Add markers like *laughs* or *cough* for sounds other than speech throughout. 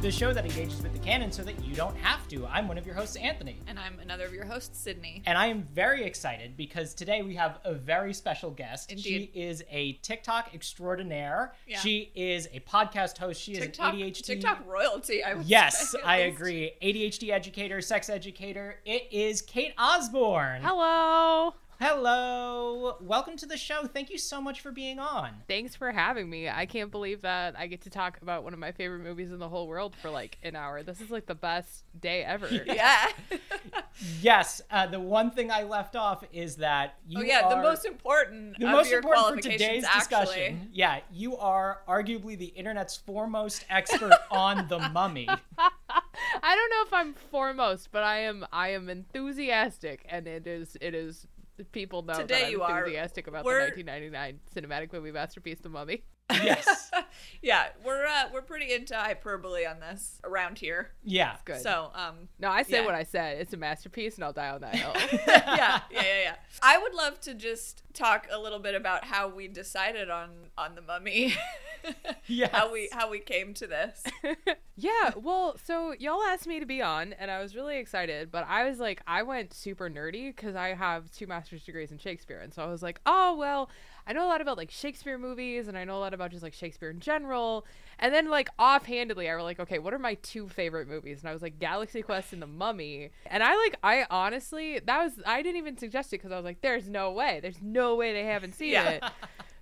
the show that engages with the canon so that you don't have to. I'm one of your hosts, Anthony. And I'm another of your hosts, Sydney. And I am very excited because today we have a very special guest. Indeed. She is a TikTok extraordinaire. Yeah. She is a podcast host. She is an ADHD. TikTok royalty. I would Yes, say, I least. agree. ADHD educator, sex educator. It is Cate Osborn. Hello. Hello. Welcome to the show. Thank you so much for being on. Thanks for having me. I can't believe that I get to talk about one of my favorite movies in the whole world for like an hour. This is like the best day ever. *laughs* Yeah. Yes, uh, the one thing I left off is that you oh yeah, the most important. the of most your important for today's actually. discussion. Yeah, you are arguably the internet's foremost expert on the *laughs* mummy. I don't know if I'm foremost, but I am I am enthusiastic and it is it is people know Today that I'm you are. enthusiastic about We're- the 1999 cinematic movie masterpiece The Mummy. Yes. *laughs* Yeah, we're uh, we're pretty into hyperbole on this around here. Yeah. Good. So um, no, I said yeah. what I said. It's a masterpiece and I'll die on that hill. *laughs* yeah, yeah, yeah, yeah. I would love to just talk a little bit about how we decided on on the mummy. yeah. *laughs* How we how we came to this. *laughs* Yeah, well, so y'all asked me to be on, and I was really excited, but I was like, I went super nerdy because I have two master's degrees in Shakespeare, and so I was like, oh, well, I know a lot about like Shakespeare movies, and I know a lot about just like Shakespeare in general. And then, like, offhandedly, I were like, okay, what are my two favorite movies? And I was like, Galaxy Quest and The Mummy. And I like, I honestly, that was, I didn't even suggest it because I was like, there's no way. There's no way they haven't seen Yeah. it.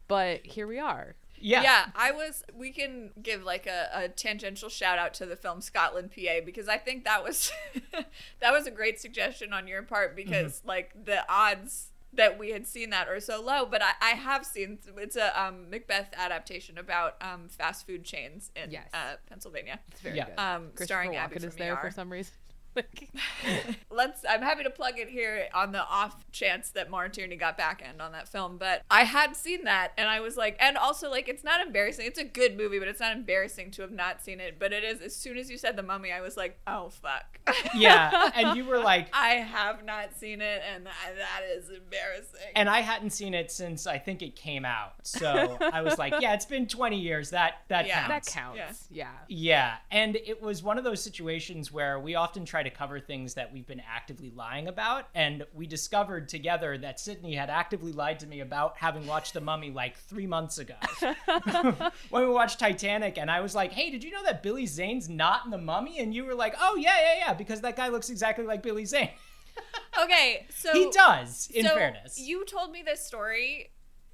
But here we are. Yeah. Yeah, I was. We can give like a, a tangential shout out to the film Scotland, PA, because I think that was *laughs* that was a great suggestion on your part because like the odds that we had seen that are so low. But I, I have seen it's a um, Macbeth adaptation about um, fast food chains in Yes. uh, Pennsylvania. It's very Yeah. good. Um, starring Abby Walken from is there for some reason. *laughs* Let's. I'm happy to plug it here on the off chance that Maura Tierney got back end on that film, but I had seen that, and I was like, and also like, it's not embarrassing. It's a good movie, but it's not embarrassing to have not seen it. But it is. As soon as you said the Mummy, I was like, oh fuck. *laughs* Yeah. And you were like, *laughs* I have not seen it, and I, that is embarrassing. and I hadn't seen it since I think it came out. So I was like, yeah, it's been 20 years. That that Yeah. that counts. counts. Yeah. Yeah, and it was one of those situations where we often try to cover things that we've been actively lying about, and we discovered together that Sydney had actively lied to me about having watched The Mummy like three months ago. *laughs* when we watched Titanic, and I was like, "Hey, did you know that Billy Zane's not in The Mummy?" And you were like, "Oh yeah, yeah, yeah," because that guy looks exactly like Billy Zane. *laughs* okay, so he does, in so fairness. You told me this story,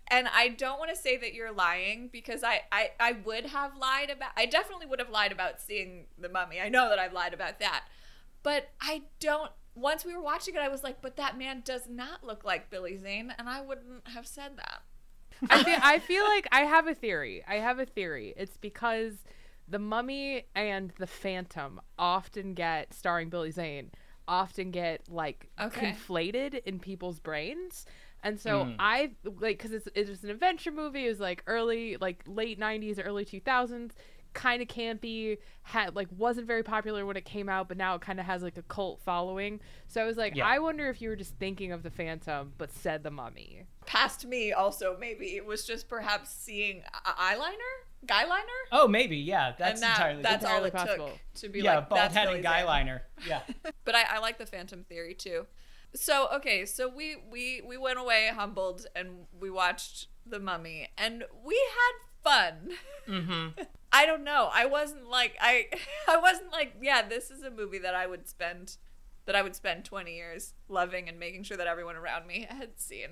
and I don't want to say that you're lying because I, I, I would have lied about. I definitely would have lied about seeing the mummy. I know that I've lied about that, but I don't. Once we were watching it, I was like, "But that man does not look like Billy Zane," and I wouldn't have said that. I feel, I feel like I have a theory. I have a theory. It's because the Mummy and the Phantom often get starring Billy Zane often get like Okay. conflated in people's brains. And so Mm. I like because it's it was an adventure movie. It was like early, like late '90s, early 2000s, kind of campy. Had like wasn't very popular when it came out, but now it kind of has like a cult following. So I was like, Yeah. I wonder if you were just thinking of the Phantom, but said the Mummy. Past me, also maybe it was just perhaps seeing eye- eyeliner, guy liner, oh, maybe, yeah, that's that, entirely that's all it possible. took to be yeah, like bald that's head Billy and guy liner. Yeah. *laughs* *laughs* but I, I like the phantom theory too so okay so we we we went away humbled and we watched the mummy and we had fun mm-hmm. *laughs* i don't know i wasn't like i *laughs* i wasn't like yeah this is a movie that i would spend that i would spend 20 years loving and making sure that everyone around me *laughs* had seen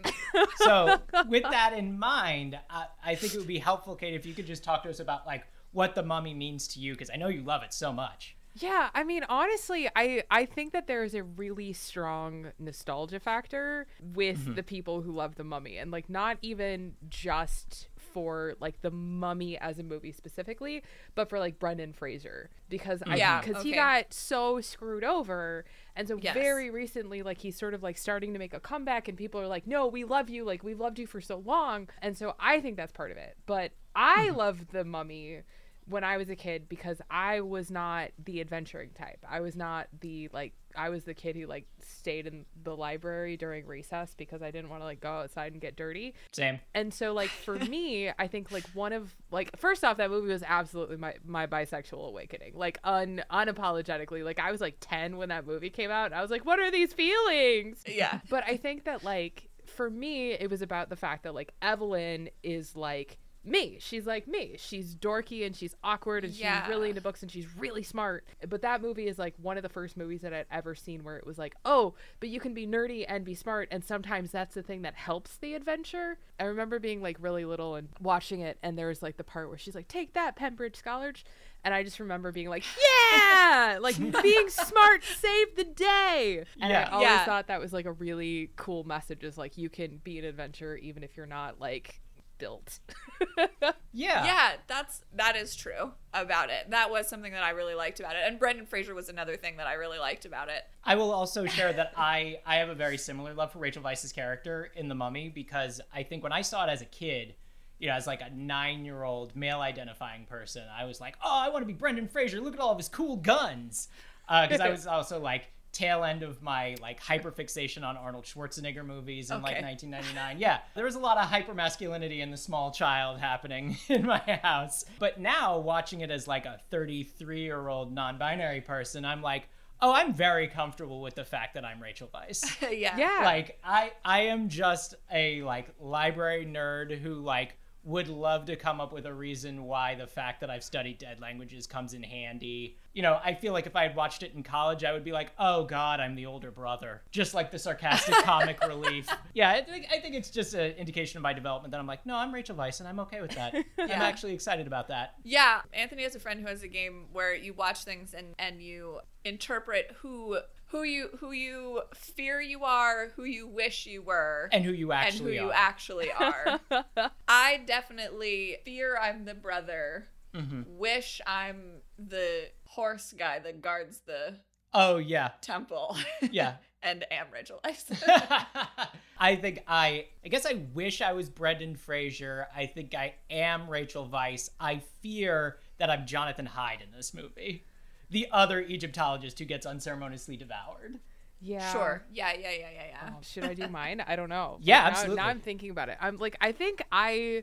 So, with that in mind, I, I think it would be helpful, Cate, if you could just talk to us about like what the mummy means to you, because I know you love it so much. Yeah, I mean, honestly, I I think that there is a really strong nostalgia factor with the people who love the Mummy, and like not even just for like the Mummy as a movie specifically, but for like Brendan Fraser because I Yeah, because he got so screwed over, and so Yes. very recently, like he's sort of like starting to make a comeback, and people are like, "No, we love you, like we've loved you for so long," and so I think that's part of it. But I mm-hmm. love the Mummy when I was a kid because I was not the adventuring type. I was not the like I was the kid who like stayed in the library during recess because I didn't want to like go outside and get dirty. Same. And so like for me, *laughs* I think like one of like first off that movie was absolutely my my bisexual awakening. Like un unapologetically. Like I was like 10 when that movie came out. And I was like what are these feelings? Yeah. But I think that like for me it was about the fact that like Evelyn is like me. She's like me. She's dorky and she's awkward and Yeah. she's really into books and she's really smart. But that movie is like one of the first movies that I'd ever seen where it was like, oh, but you can be nerdy and be smart. And sometimes that's the thing that helps the adventure. I remember being like really little and watching it. And there was like the part where she's like, take that, Bembridge Scholars. And I just remember being like, *laughs* yeah, like *laughs* being smart saved the day. And Yeah. I always Yeah. thought that was like a really cool message is like, you can be an adventurer even if you're not like built. *laughs* Yeah. Yeah, that's that is true about it. That was something that I really liked about it. And Brendan Fraser was another thing that I really liked about it. I will also share that *laughs* I I have a very similar love for Rachel Weisz's character in The Mummy because I think when I saw it as a kid, you know, as like a nine-year-old male-identifying person, I was like, oh, I want to be Brendan Fraser. Look at all of his cool guns. Uh, because I was *laughs* also like tail end of my like hyperfixation on Arnold Schwarzenegger movies in like 1999. Yeah, there was a lot of hypermasculinity in the small child happening *laughs* in my house. But now watching it as like a 33 year old non binary person, I'm like, oh, I'm very comfortable with the fact that I'm Rachel Weisz. *laughs* yeah. yeah. like I I am just a like library nerd who like would love to come up with a reason why the fact that I've studied dead languages comes in handy. You know, I feel like if I had watched it in college, I would be like, "Oh God, I'm the older brother," just like the sarcastic *laughs* comic relief. Yeah, I think I think it's just an indication of my development that I'm like, no, I'm Rachel Weisz, and I'm okay with that. *laughs* I'm actually excited about that. Yeah, Anthony has a friend who has a game where you watch things and and you interpret who who you who you fear you are, who you wish you were, And who you and who actually you are. actually are. *laughs* I definitely fear I'm the brother. Mhm. Wish I'm the horse guy that guards the Oh yeah, temple. *laughs* yeah. and am Rachel. *laughs* I think I I guess I wish I was Brendan Fraser. I think I am Rachel Weisz. I fear that I'm Jonathan Hyde in this movie. The other Egyptologist who gets unceremoniously devoured. yeah. Sure. Yeah, yeah, yeah, yeah, yeah. Oh, should I do mine? I don't know. *laughs* Yeah, Now- absolutely. Now, I'm thinking about it. I'm like, I think I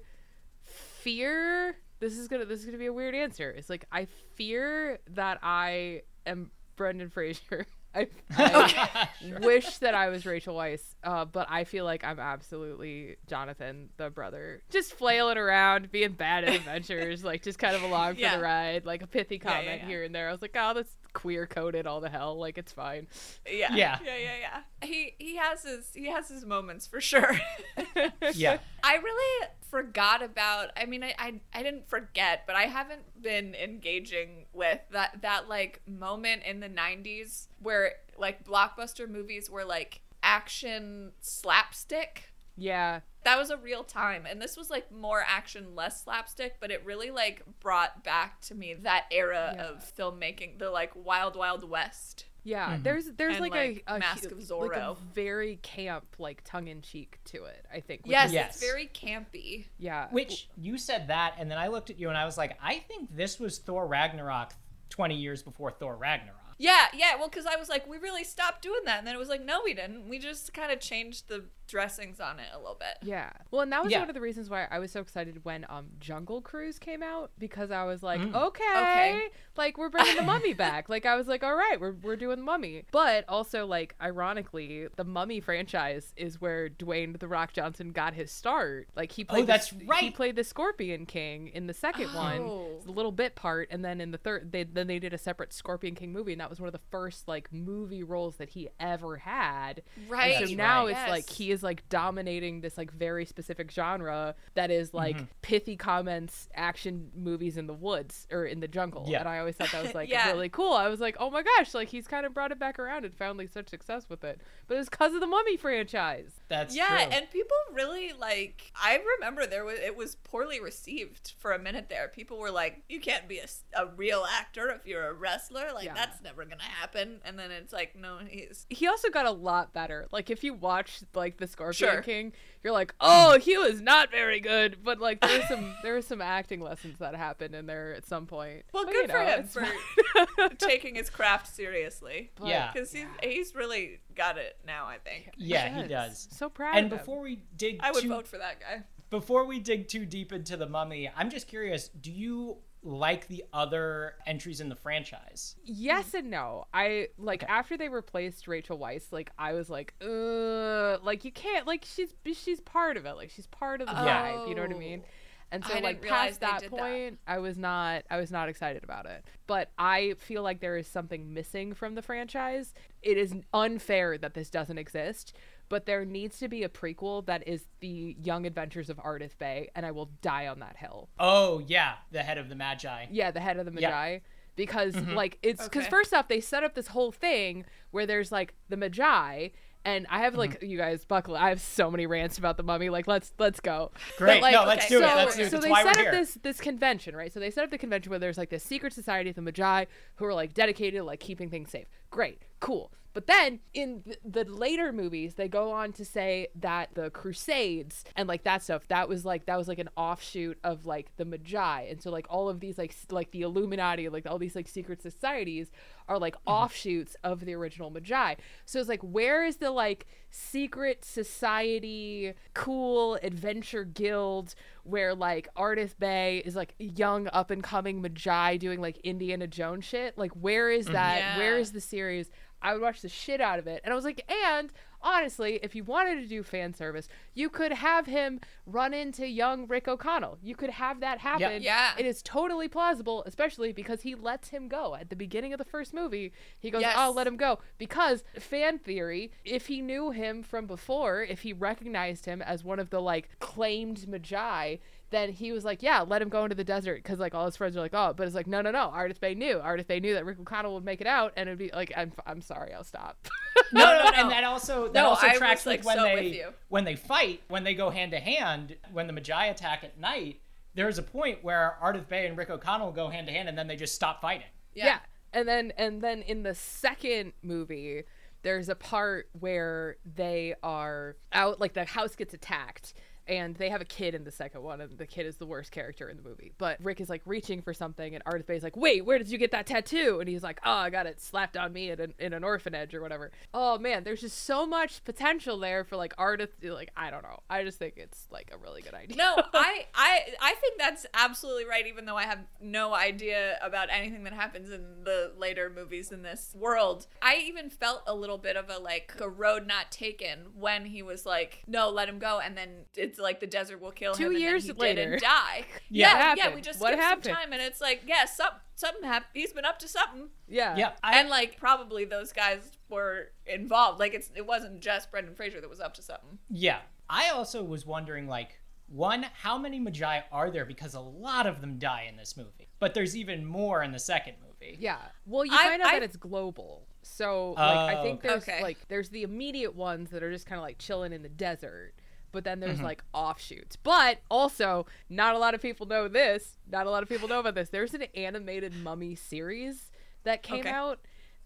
fear. This is gonna. This is gonna be a weird answer. It's like I fear that I am Brendan Fraser. *laughs* I, *laughs* I wish that I was Rachel Weisz, uh, but I feel like I'm absolutely Jonathan, the brother, just flailing around, being bad at adventures, like just kind of along for Yeah. the ride, like a pithy Yeah, yeah, comment yeah. here and there. I was like, oh, that's queer coded all the hell, like it's fine. Yeah. Yeah. Yeah, yeah, yeah. He he has his he has his moments for sure. *laughs* *laughs* yeah. I really forgot about I mean I, I I didn't forget, but I haven't been engaging with that that like moment in the 90s where like blockbuster movies were like action slapstick. Yeah, That was a real time and this was like more action less slapstick, but it really like brought back to me that era Yeah. of filmmaking, the like wild wild west. Yeah, Mhm. there's there's And, like, like, a, a Mask hu- of like a very camp like tongue in cheek to it. I think. which Yes, is- Yes. it's very campy. yeah. Which you said that, and then I looked at you and I was like, I think this was Thor Ragnarok 20 years before Thor Ragnarok. Yeah, yeah. Well, because I was like, we really stopped doing that, and then it was like, no, we didn't. We just kind of changed the dressings on it a little bit. Yeah. Well, and that was Yeah. one of the reasons why I was so excited when um Jungle Cruise came out because I was like, Mm. okay, Okay. like we're bringing the mummy *laughs* back. Like I was like, all right, we're we're doing the mummy. But also like ironically, the Mummy franchise is where Dwayne the Rock Johnson got his start. Like he played Oh, that's the, He played the Scorpion King in the second one. Oh. It's a little bit part and then in the third they then they did a separate Scorpion King movie and that was one of the first like movie roles that he ever had. Right. So now right. it's like he is like dominating this like very specific genre that is like Mm-hmm. pithy comments, action movies in the woods or in the jungle. Yeah. And I always thought that was *laughs* like Yeah. really cool. I was like, oh my gosh, like he's kind of brought it back around and found like such success with it. But it's because of the Mummy franchise. That's yeah, true. and people really like. I remember there was it was poorly received for a minute there. People were like, "You can't be a real actor if you're a wrestler. Like Yeah. that's never never gonna happen, and then it's like, no, he's he also got a lot better. Like if you watch like the Scorpion Sure. King, you're like, oh, he was not very good. But like there were some *laughs* there were some acting lessons that happened in there at some point. well, But, good you for him for *laughs* taking his craft seriously. *laughs* But- Yeah. because he's he's really got it now. I think Yeah, he Yes. does. So proud. And of him. before we dig I would too, vote for that guy. before we dig too deep into the mummy, I'm just curious, do you like the other entries in the franchise? Yes and no. I like Okay. after they replaced Rachel Weisz, like I was like, uh, like you can't like she's she's part of it. Like she's part of the Yeah. vibe. You know what I mean? And so I like past that did that. point, I was not I was not excited about it. But I feel like there is something missing from the franchise. It is unfair that this doesn't exist. But there needs to be a prequel that is the Young Adventures of Ardeth Bay, and I will die on that hill. Oh yeah, the head of the Medjai. Yeah, the head of the Yeah. Medjai. Because like it's because Okay. first off they set up this whole thing where there's like the Medjai and I have Mm-hmm. like you guys buckle I have so many rants about the mummy like let's let's go. Great. like, no, let's okay, do it. so, Let's do it. so That's they set up here. this this convention, right? So they set up the convention where there's like this secret society of the Medjai who are like dedicated to like keeping things safe. Great, cool. But then in the later movies, they go on to say that the Crusades and like that stuff that was like that was like an offshoot of like the Medjai, and so like all of these like like the Illuminati, like all these like secret societies are like mm-hmm. offshoots of the original Medjai. So it's like where is the like secret society, cool adventure guild where like Ardeth Bay is like young up and coming Medjai doing like Indiana Jones shit? Like where is mm-hmm. that? Where Yeah. is the series? I would watch the shit out of it. And I was like, and honestly, if you wanted to do fan service, you could have him run into young Rick O'Connell. You could have that happen. Yeah. It is totally plausible, especially because he lets him go at the beginning of the first movie. He goes, Yes. "Oh, let him go." Because fan theory, if he knew him from before, if he recognized him as one of the like claimed Medjai, then he was like, "Yeah, let him go into the desert." Because like all his friends are like, "Oh," but it's like, "No, no, no." Ardeth Bay knew. Ardeth Bay knew that Rick O'Connell would make it out, and it'd be like, "I'm, I'm sorry, I'll stop." *laughs* No, no, no, and that also that No, also I tracks was, like, when so they when they fight, when they go hand to hand, when the Medjai attack at night. There's a point where Ardeth Bay and Rick O'Connell go hand to hand, and then they just stop fighting. Yeah. And then and then in the second movie, there's a part where they are out like the house gets attacked and they have a kid in the second one and the kid is the worst character in the movie. But Rick is like reaching for something and Ardeth Bay's like, "Wait, where did you get that tattoo?" And he's like, "Oh, I got it slapped on me in an, in an orphanage or whatever." Oh man, there's just so much potential there for like Ardeth like I don't know. I just think it's like a really good idea. No, *laughs* I, I I think that's absolutely right. Even though I have no idea about anything that happens in the later movies in this world, I even felt a little bit of a like a road not taken when he was like, "No, let him go," and then it's like the desert will kill Two him. and years he later. didn't die. *laughs* Yeah. yeah, yeah. We just What skipped happened? some time, and it's like, yeah, some, something happened. He's been up to something, Yeah. Yeah, I, and like probably those guys were involved. Like it's it wasn't just Brendan Fraser that was up to something. Yeah. I also was wondering, like, one, how many Medjai are there? Because a lot of them die in this movie. But there's even more in the second movie. Yeah. Well, you I- find out I- that it's global. So, like, I Oh, think there's Okay. like there's the immediate ones that are just kind of like chilling in the desert, but then Mm-hmm. there's like offshoots. But also, not a lot of people know this. Not a lot of people know about this. There's an animated Mummy series that came Okay. out,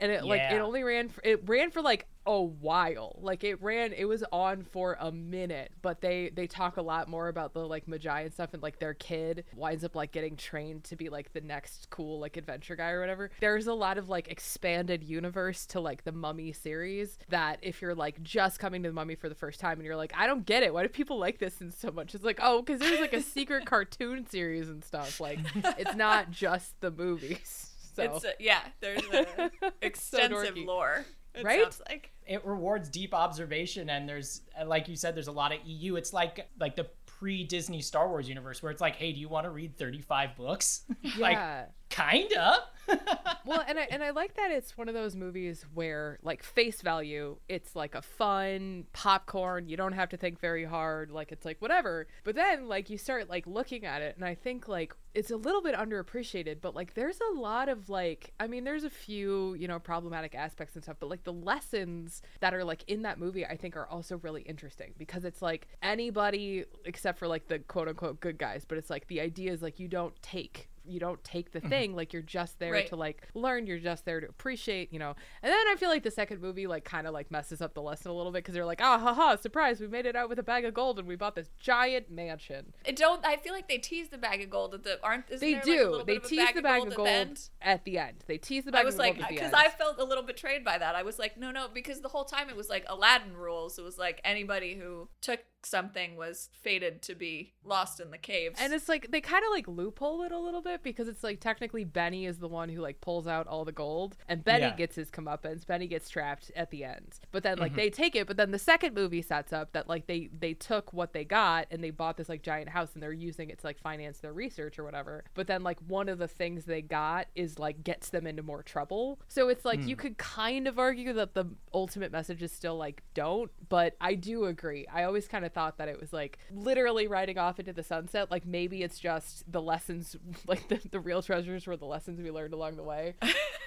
and it like it only ran for it ran for like a while. Like it ran, it was on for a minute, but they they talk a lot more about the like Medjai and stuff, and like their kid winds up like getting trained to be like the next cool like adventure guy or whatever. There's a lot of like expanded universe to like the Mummy series that if you're like just coming to the Mummy for the first time and you're like, I don't get it. Why do people like this and so much? It's like, oh, because there's like a secret *laughs* cartoon series and stuff. Like it's not just the movies. So It's a, yeah, there's a *laughs* extensive dorky. lore. It Right? sounds like. It rewards deep observation, and there's, uh, like you said, there's a lot of EU. It's like like the pre-Disney Star Wars universe, where it's like, hey, do you want to read 35 books? *laughs* like, yeah. kinda. *laughs* well and I, and I like that it's one of those movies where like face value it's like a fun popcorn. You don't have to think very hard. Like it's like whatever. But then like you start like looking at it and i think like it's a little bit underappreciated but like there's a lot of like i mean there's a few you know problematic aspects and stuff but like the lessons that are like in that movie i think are also really interesting because it's like anybody except for like the quote unquote good guys but it's like the idea is like you don't take you don't take the thing like you're just there Right. to like learn you're just there to appreciate you know and then i feel like the second movie like kind of like messes up the lesson a little bit because they're like ah haha surprise we made it out with a bag of gold and we bought this giant mansion It don't. I feel like they tease the bag of gold at the aren't. Isn't they do Like they bit of a tease the bag of at the gold at the end they tease the bag I was of like, gold because I felt a little betrayed by that. I was like, no, no, because the whole time it was like Aladdin rules. It was like anybody who took something was fated to be lost in the caves. And it's like they kind of like loophole it a little bit because it's like technically Benny is the one who like pulls out all the gold, and Benny Yeah. gets his comeuppance. Benny gets trapped at the end, but then like Mm-hmm. they take it. But then the second movie sets up that like they they took what they got and they bought this like giant house and they're using it to like finance their research or whatever. But then like one of the things they got is like gets them into more trouble. So it's like Hmm. you could kind of argue that the ultimate message is still like don't, but I do agree. I always kind of thought that it was like literally riding off into the sunset. Like maybe it's just the lessons, *laughs* like the, the real treasures were the lessons we learned along the way.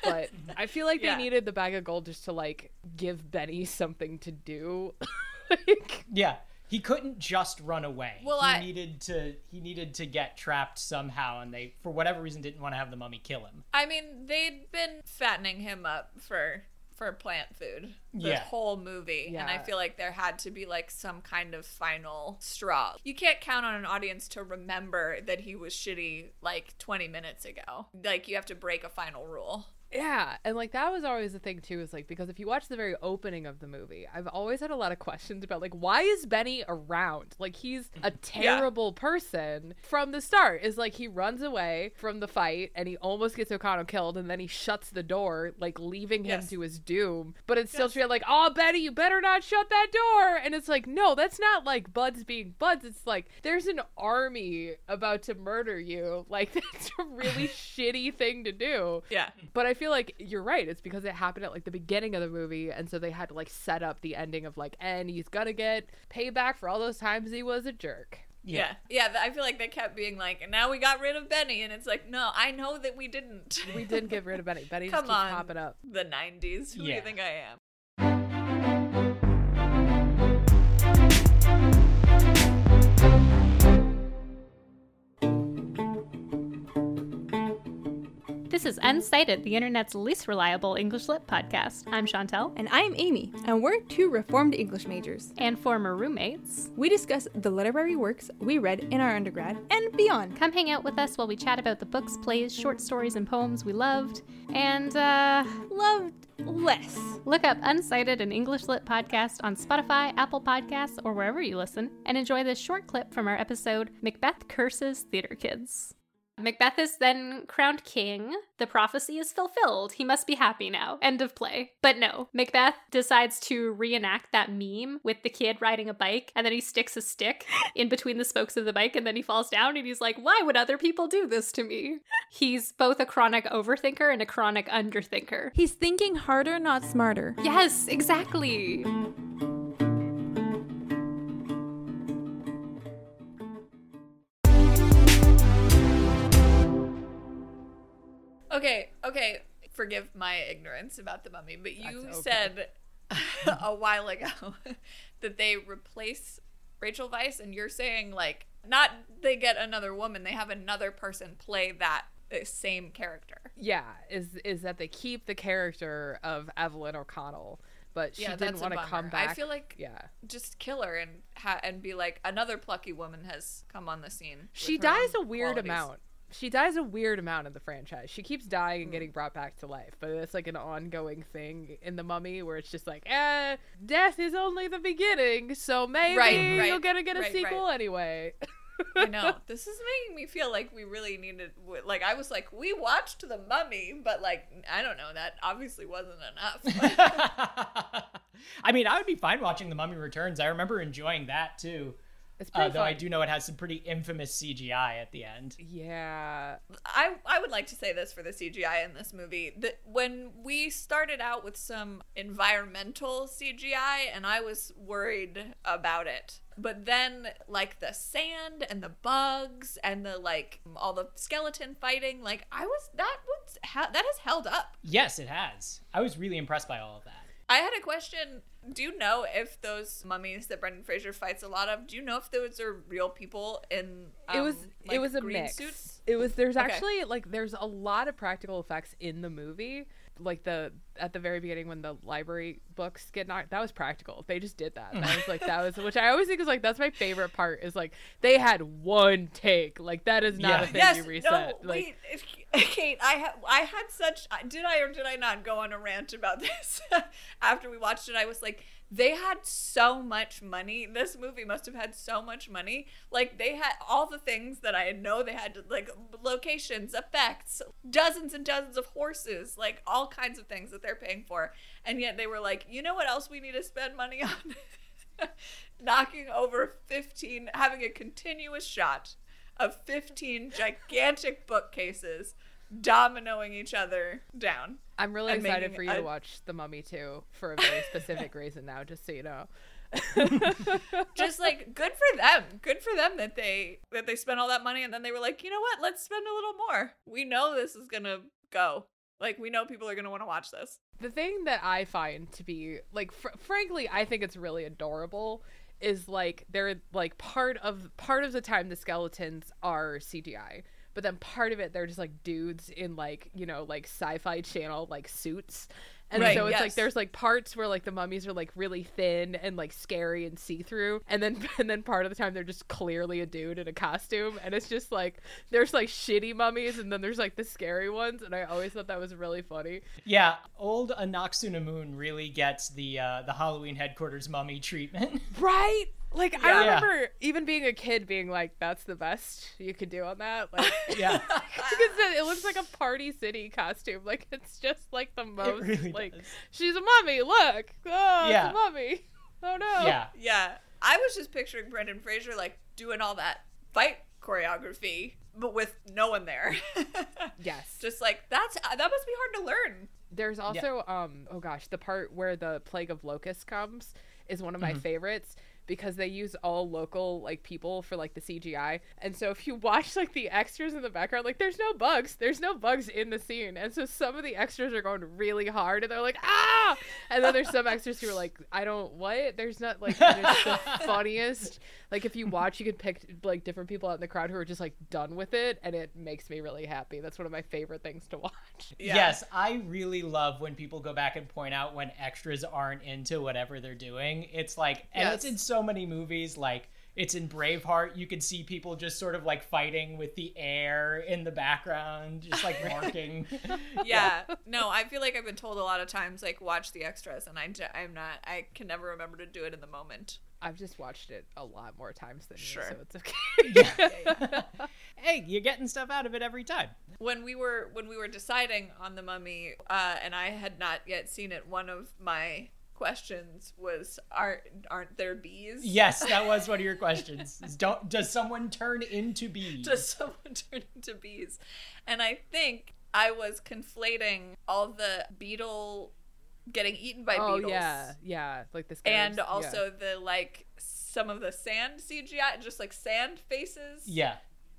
But *laughs* I feel like Yeah. they needed the bag of gold just to like give Benny something to do. *laughs* like, Yeah. He couldn't just run away. Well, he I- needed to he needed to get trapped somehow and they for whatever reason didn't want to have the mummy kill him. I mean, they'd been fattening him up for for plant food the Yeah. whole movie, and I feel like there had to be like some kind of final straw. You can't count on an audience to remember that he was shitty like 20 minutes ago. Like you have to break a final rule. Yeah, and like that was always the thing too, is like because if you watch the very opening of the movie, I've always had a lot of *laughs* questions about like why is Benny around? Like he's a terrible person from the start. Is like he runs away from the fight and he almost gets O'Connell killed, and then he shuts the door, like leaving him Yes. to his doom. But it's still treated like, oh Benny, you better not shut that door. And it's like, no, that's not like buds being buds. It's like there's an army about to murder you. Like *laughs* that's a really *laughs* shitty thing to do. Yeah. But I feel like you're right. It's because it happened at like the beginning of the movie, and so they had to like set up the ending of like, and he's gonna get payback for all those times he was a jerk. Yeah. yeah. th- I feel like they kept being like, and now we got rid of Benny. And it's like, no, I know that we didn't. We didn't get rid of Benny. *laughs* Benny just Come keeps on. popping up. the 90s. Who do you think I am? This is Unsighted, the internet's least reliable English lit podcast. I'm Chantel, And I'm Amy, and we're two reformed English majors. and former roommates. We discuss the literary works we read in our undergrad and beyond. Come hang out with us while we chat about the books, plays, short stories, and poems we loved. And uh, Loved less. look up Unsighted, an English lit podcast on Spotify, Apple Podcasts, or wherever you listen, and enjoy this short clip from our episode Macbeth Curses Theater Kids. Macbeth is then crowned king. The prophecy is fulfilled. He must be happy now. End of play. But no, Macbeth decides to reenact that meme with the kid riding a bike, and then he sticks a stick in between the spokes of the bike, and then he falls down, and he's like, Why would other people do this to me? He's both a chronic overthinker and a chronic underthinker. He's thinking harder, not smarter. Yes, exactly. Okay, okay. Forgive my ignorance about the mummy, but you okay. said *laughs* a while ago *laughs* that they replace Rachel Weisz, and you're saying like not they get another woman, they have another person play that uh, same character. Yeah, is is that they keep the character of Evelyn O'Connell, but she yeah, didn't want to come back. I feel like yeah, just kill her and ha- and be like another plucky woman has come on the scene. she dies a weird qualities. amount. She dies a weird amount in the franchise. She keeps dying and getting brought back to life, but it's like an ongoing thing in the Mummy where it's just like, eh, death is only the beginning, so maybe Right, right, you're gonna get a right, sequel right. anyway. I know. *laughs* This is making me feel like we really needed. Like I was like, we watched the Mummy, but like I don't know. That obviously wasn't enough. *laughs* *laughs* I mean, I would be fine watching The Mummy Returns. I remember enjoying that too. It's Uh, pretty though I do know it has some pretty infamous CGI at the end. Yeah, I I would like to say this for the CGI in this movie that when we started out with some environmental CGI and I was worried about it. But then like the sand and the bugs and the like all the skeleton fighting, like I was that was ha- that has held up. Yes, it has. I was really impressed by all of that. I had a question Do you know if those mummies that Brendan Fraser fights a lot of? Do you know if those are real people in? Um, it was like, it was a mix. suits? It was there's Okay. actually like there's a lot of practical effects in the movie. Like the at the very beginning when the library books get knocked, that was practical. They just did that. That was like that was which I always think is like that's my favorite part. Is like they had one take. Like that is not Yeah. a thing Yes, you reset. no, like wait, if- Kate, I ha- I had such did I or did I not go on a rant about this *laughs* after we watched it? I was like, they had so much money. This movie must have had so much money. Like they had all the things that I know they had, like locations, effects, dozens and dozens of horses, like all kinds of things that they're paying for, and yet they were like, you know what else we need to spend money on? *laughs* Knocking over fifteen, having a continuous shot of 15 gigantic bookcases dominoing each other down. I'm really and excited for you a- to watch The Mummy 2 for a very specific *laughs* reason now, just so you know. *laughs* Just like good for them. Good for them that they that they spent all that money and then they were like, "You know what? Let's spend a little more. We know this is going to go. Like we know people are going to want to watch this." the thing that I find to be like, fr- frankly, I think it's really adorable. Is like they're like part of part of the time the skeletons are CGI, but then part of it they're just like dudes in like you know like sci-fi channel like suits. And Right, so it's like there's like parts where like the mummies are like really thin and like scary and see through, and then *laughs* and then part of the time they're just clearly a dude in a costume, and it's just like there's like shitty mummies and then there's like the scary ones, and I always thought that was really funny. Yeah, old Anck-su-namun really gets the uh, the Halloween headquarters mummy treatment. *laughs* Right? Like Yeah. I remember even being a kid being like, "That's the best you could do on that." Like, *laughs* yeah, *laughs* because it looks like a party city costume. Like it's just like the most really like does. she's a mummy. Look, oh, Yeah. it's a mummy. Oh no. yeah. Yeah. I was just picturing Brendan Fraser like doing all that fight choreography but with no one there. *laughs* Yes. just like that's that must be hard to learn. There's also um oh gosh, the part where the plague of locusts comes is one of my favorites because they use all local like people for like the CGI. And so if you *laughs* watch like the extras in the background, like there's no bugs. There's no bugs in the scene. And so some of the extras are going really hard and they're like, ah and then there's some extras who are like, I don't what? There's not like it's the *laughs* funniest. Like if you watch you can pick like different people out in the crowd who are just like done with it and it makes me really happy. That's one of my favorite things to watch. *laughs* Yeah. Yes, I really love when people go back and point out when extras aren't into whatever they're doing. It's like, and it's in so many movies. Like, it's in Braveheart. You can see people just sort of like fighting with the air in the background, just like *laughs* marking. Yeah. No, I feel like I've been told a lot of times like watch the extras and I, I'm not I can never remember to do it in the moment. I've just watched it a lot more times than Sure. you, so it's okay. yeah. *laughs* *laughs* hey, you're getting stuff out of it every time. when we were when we were deciding on the mummy uh, and i had not yet seen it one of my questions was aren't aren't there bees Yes, that was one of your *laughs* questions. Don't does someone turn into bees? does someone *laughs* turn into bees and i think i was conflating all the beetle getting eaten by oh beetles yeah, yeah, like this. and also the like some of the sand cgi just like sand faces yeah,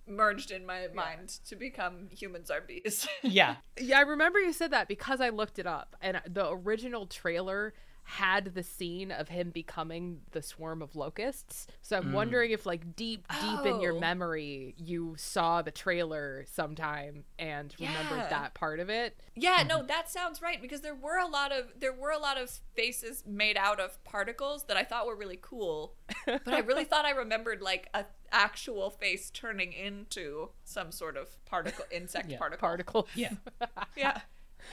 merged in my mind to become humans are bees *laughs* yeah. yeah, I remember you said that because I looked it up, and the original trailer had the scene of him becoming the swarm of locusts. So I'm mm. wondering if, like, deep, deep in your Oh. memory, you saw the trailer sometime and remembered that part of it. Yeah, no, mm-hmm. that sounds right because there were a lot of there were a lot of faces made out of particles that I thought were really cool. But I really *laughs* thought I remembered like a actual face turning into some sort of particle insect Yeah, particle. Particles. Yeah. *laughs* Yeah.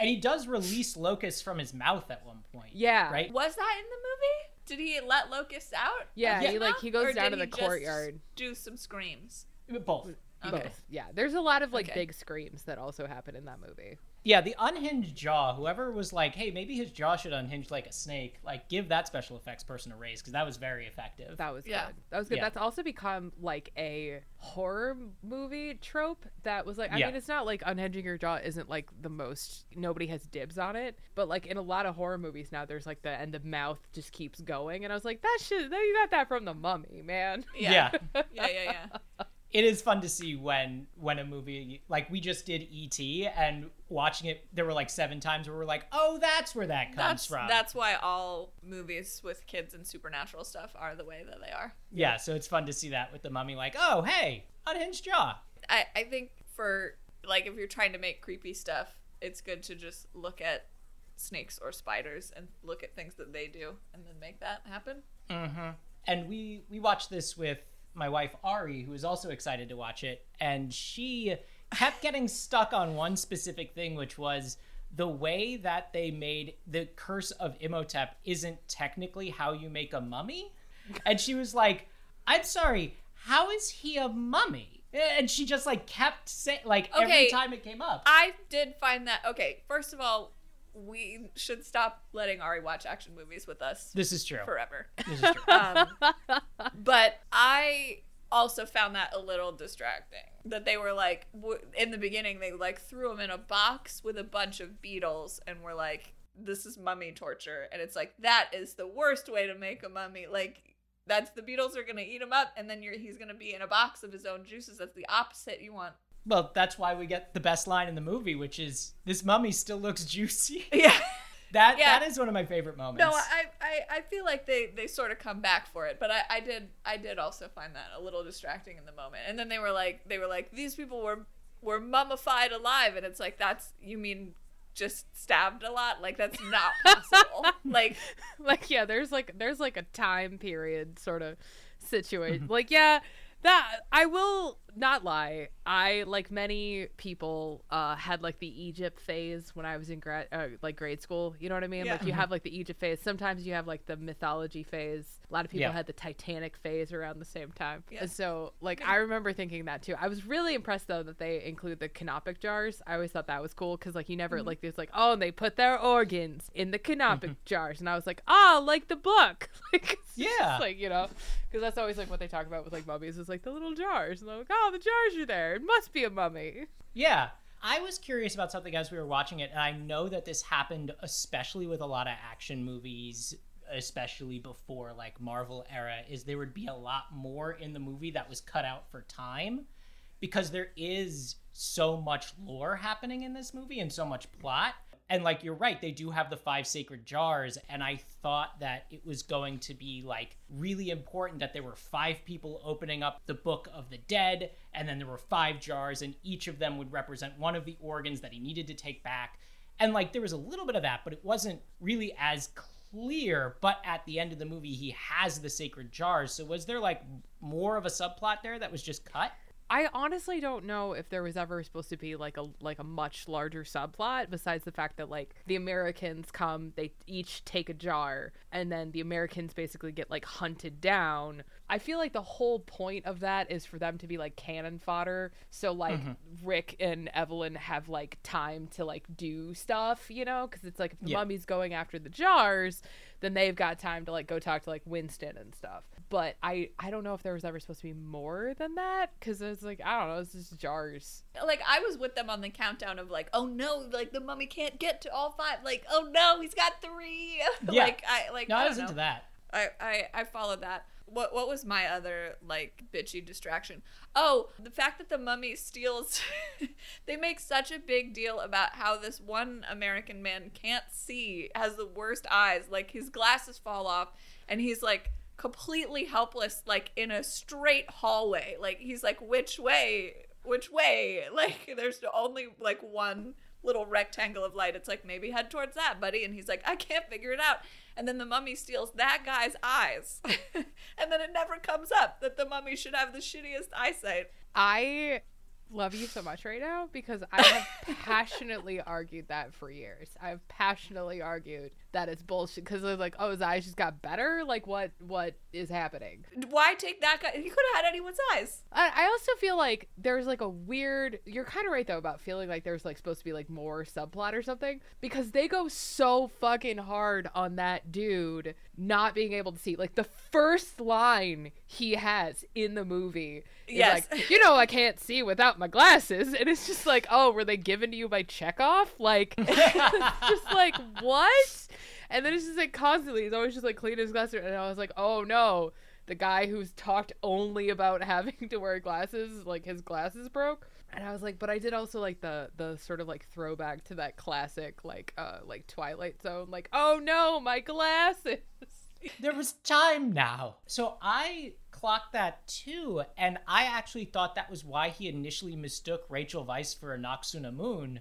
And he does release locusts from his mouth at one point. Yeah. Right? Was that in the movie? Did he let locusts out? Yeah, of he, like, he goes Or down did to the he just courtyard. Do some screams. Both. Okay. Both. Yeah. There's a lot of like Okay. big screams that also happen in that movie. Yeah, the unhinged jaw, whoever was like, hey, maybe his jaw should unhinge like a snake, like give that special effects person a raise because that was very effective. That was Yeah. good. That was good. Yeah. That's also become like a horror movie trope that was like I Yeah. mean it's not like unhinging your jaw isn't like the most nobody has dibs on it, but like in a lot of horror movies now there's like the and the mouth just keeps going and I was like that shit you got that from the mummy, man. Yeah. yeah. *laughs* Yeah, yeah, yeah. It is fun to see when when a movie like we just did ET and watching it there were like seven times where we're like, "Oh, that's where that comes That's from." that's why all movies with kids and supernatural stuff are the way that they are. yeah, so it's fun to see that with the mummy like, "Oh, hey, unhinged jaw." I, I think for like if you're trying to make creepy stuff, it's good to just look at snakes or spiders and look at things that they do and then make that happen. mm-hmm. and we we watched this with my wife Ari, who was also excited to watch it, and she kept getting stuck on one specific thing, which was the way that they made the curse of Imhotep isn't technically how you make a mummy, and she was like, "I'm sorry, how is he a mummy?" And she just like kept saying, like every time it came up. I did find that okay. First of all, we should stop letting Ari watch action movies with us This is true. forever. This is true. *laughs* Um, but I also found that a little distracting. That they were like, w- in the beginning, they like threw him in a box with a bunch of beetles and were like, this is mummy torture. And it's like, that is the worst way to make a mummy. Like, that's the beetles are going to eat him up and then you're, he's going to be in a box of his own juices. That's the opposite you want. Well, that's why we get the best line in the movie, which is, "This mummy still looks juicy." *laughs* Yeah. That Yeah. that is one of my favorite moments. No, I, I, I feel like they, they sort of come back for it, but I, I did I did also find that a little distracting in the moment. And then they were like they were like these people were were mummified alive, and it's like that's you mean just stabbed a lot? Like that's not *laughs* possible. like *laughs* like yeah there's like there's like a time period sort of situation mm-hmm. like yeah that i will not lie i like many people uh had like the egypt phase when i was in grad uh, like grade school you know what i mean? Yeah. like you have like the egypt phase. Sometimes you have like the mythology phase. A lot of people Yeah. had the titanic phase around the same time. Yeah. and so like i remember thinking that too. I was really impressed though that they include the canopic jars. I always thought that was cool because like you never like there's like oh and they put their organs in the canopic jars. And i was like oh like the book. *laughs* Like it's just, Yeah. like you know because that's always like what they talk about with like mummies is like the little jars. And i'm like oh Oh, the jars are there it must be a mummy Yeah. I was curious about something as we were watching it, and I know that this happened especially with a lot of action movies, especially before like Marvel era, is there would be a lot more in the movie that was cut out for time because there is so much lore happening in this movie and so much plot. And like you're right, they do have the five sacred jars, and I thought that it was going to be like really important that there were five people opening up the book of the dead, and then there were five jars, and each of them would represent one of the organs that he needed to take back. And like there was a little bit of that, but it wasn't really as clear. But at the end of the movie, he has the sacred jars. So was there like more of a subplot there that was just cut? I honestly don't know if there was ever supposed to be like a like a much larger subplot besides the fact that like the Americans come, they each take a jar, and then the Americans basically get like hunted down. I feel like the whole point of that is for them to be like cannon fodder, so like mm-hmm. Rick and Evelyn have like time to like do stuff, you know, because it's like if the Yeah. mummy's going after the jars, then they've got time to like go talk to like Winston and stuff. But I I don't know if there was ever supposed to be more than that because it's like I don't know, it's just jars. like I was with them on the countdown of like, oh no, like the mummy can't get to all five. Like, oh no, he's got three. *laughs* Yeah. like I like No, I, I don't was know. into that. I, I I followed that. What what was my other like bitchy distraction? Oh, the fact that the mummy steals. *laughs* they make such a big deal about how this one American man can't see, has the worst eyes. Like his glasses fall off, and he's like completely helpless, like in a straight hallway. Like he's like, which way? Which way? *laughs* Like there's only like one little rectangle of light. It's like maybe head towards that, buddy. And he's like, I can't figure it out. And then the mummy steals that guy's eyes. *laughs* and then it never comes up that the mummy should have the shittiest eyesight. I love you so much right now because I have *laughs* passionately argued that for years. I've passionately argued that it's bullshit because it's like, oh, his eyes just got better. Like, what what is happening? Why take that guy? He could have had anyone's eyes. I, I also feel like there's like a weird. You're kind of right though about feeling like there's like supposed to be like more subplot or something because they go so fucking hard on that dude not being able to see. Like the first line he has in the movie is Yes. like, you know, I can't see without my glasses, and it's just like, oh, were they given to you by Chekhov? Like, *laughs* just like what? And then it's just like constantly, he's always just like cleaning his glasses, and I was like, oh no the guy who's talked only about *laughs* having to wear glasses, like his glasses broke. And I was like, but I did also like the the sort of like throwback to that classic like uh like Twilight Zone, like oh no, my glasses. *laughs* there was time now. So I clocked that too, and I actually thought that was why he initially mistook Rachel Weisz for Anck-su-namun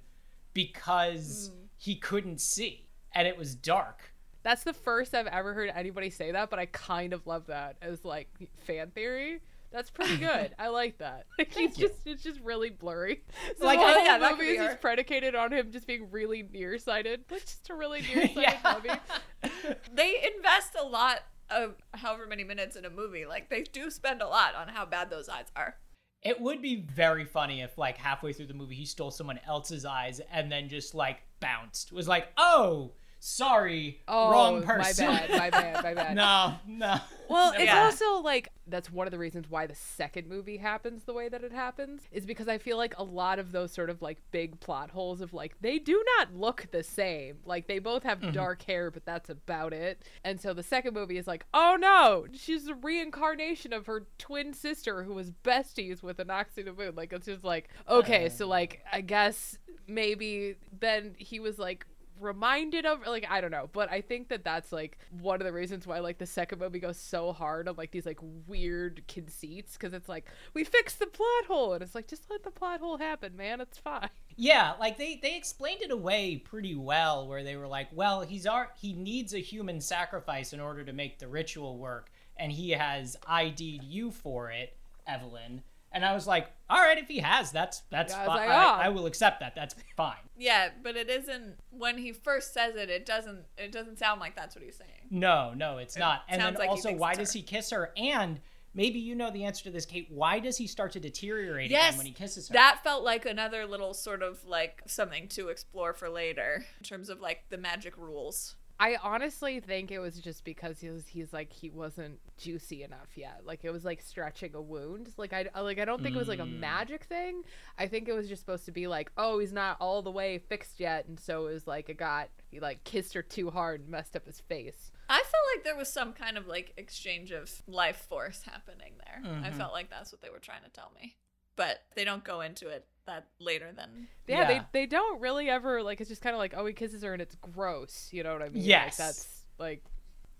because mm. he couldn't see and it was dark. That's the first I've ever heard anybody say that, but I kind of love that as like fan theory. That's pretty good. I like that. *laughs* He's just it's just really blurry. *laughs* So like the whole yeah, movie is just predicated on him just being really nearsighted. It's just a really *laughs* nearsighted yeah. movie. they invest a lot of however many minutes in a movie. Like they do spend a lot on how bad those eyes are. It would be very funny if like halfway through the movie he stole someone else's eyes and then just like bounced. Was like, "Oh, sorry, oh, wrong person. My bad, my bad, my *laughs* bad. no, no. Well, it's yeah. also like that's one of the reasons why the second movie happens the way that it happens is because I feel like a lot of those sort of like big plot holes of like they do not look the same. Like they both have mm-hmm. dark hair, but that's about it. And so the second movie is like, oh no, she's a reincarnation of her twin sister who was besties with Anck-su-namun. Like it's just like okay, uh. so like I guess maybe then he was like reminded of like i don't know but i think that that's like one of the reasons why like the second movie goes so hard on like these like weird conceits because it's like we fixed the plot hole and it's like just let the plot hole happen man it's fine. *laughs* Yeah like they they explained it away pretty well where they were like well he's our he needs a human sacrifice in order to make the ritual work and he has id'd you for it evelyn and I was like, all right, if he has, that's that's fine. Like, oh. I, I, will accept that. That's fine. Yeah, but it isn't when he first says it. It doesn't. It doesn't sound like that's what he's saying. No, no, it's it not. And then like also, why does he kiss her? And maybe you know the answer to this, Cate. Why does he start to deteriorate yes, when he kisses her? That felt like another little sort of like something to explore for later in terms of like the magic rules. I honestly think it was just because he was he's like he wasn't juicy enough yet. Like it was like stretching a wound. Like I like I don't think mm. it was like a mm. magic thing. I think it was just supposed to be like, oh, he's not all the way fixed yet, and so it was like it got he like kissed her too hard and messed up his face. I felt like there was some kind of like exchange of life force happening there. Mm-hmm. I felt like that's what they were trying to tell me but they don't go into it that later than yeah, yeah. they they don't really ever like it's just kind of like oh he kisses her and it's gross you know what i mean? Yes. like, that's like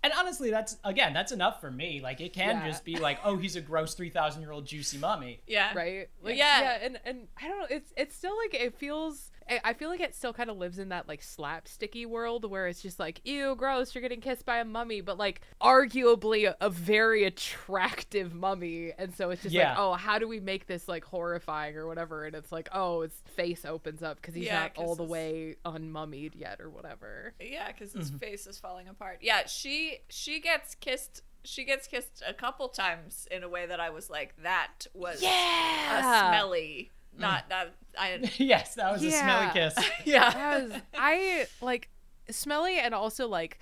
and honestly that's again that's enough for me. Like it can yeah. just be like oh he's a gross 3000 year old juicy mummy. Yeah. Right? Like, yeah. yeah and and i don't know it's it's still like it feels I feel like it still kind of lives in that like slapsticky world where it's just like, ew, gross, you're getting kissed by a mummy, but like arguably a, a very attractive mummy. And so it's just yeah. like, oh, how do we make this like horrifying or whatever? And it's like, oh, his face opens up because he's yeah, not all the way unmummied yet or whatever. Yeah, because his mm-hmm. face is falling apart. Yeah, she she gets kissed she gets kissed a couple times in a way that I was like, that was yeah. a smelly not that I. *laughs* yes, that was yeah. a smelly kiss. *laughs* *laughs* yeah, that was I like smelly and also like.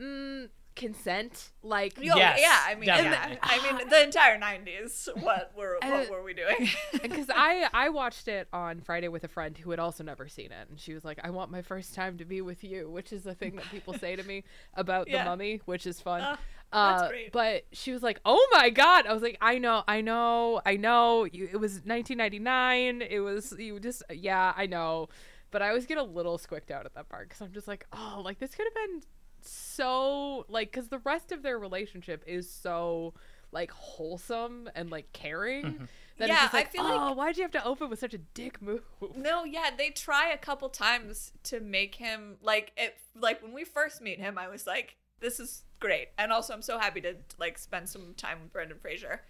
Mm, consent like yes, yeah i mean the, i mean the entire 90s what were what were we doing because i i watched it on friday with a friend who had also never seen it and she was like i want my first time to be with you which is the thing that people say to me about yeah. the mummy which is fun uh, uh, but she was like, "Oh my god!" I was like, "I know, I know, I know. You, it was 1999. It was you just yeah, I know." But I always get a little squicked out at that part because I'm just like, "Oh, like this could have been so like because the rest of their relationship is so like wholesome and like caring." Mm-hmm. That yeah, like, I feel oh, like why'd you have to open with such a dick move? No, yeah, they try a couple times to make him like it. Like when we first meet him, I was like, "This is great. And also, I'm so happy to like spend some time with Brendan Fraser.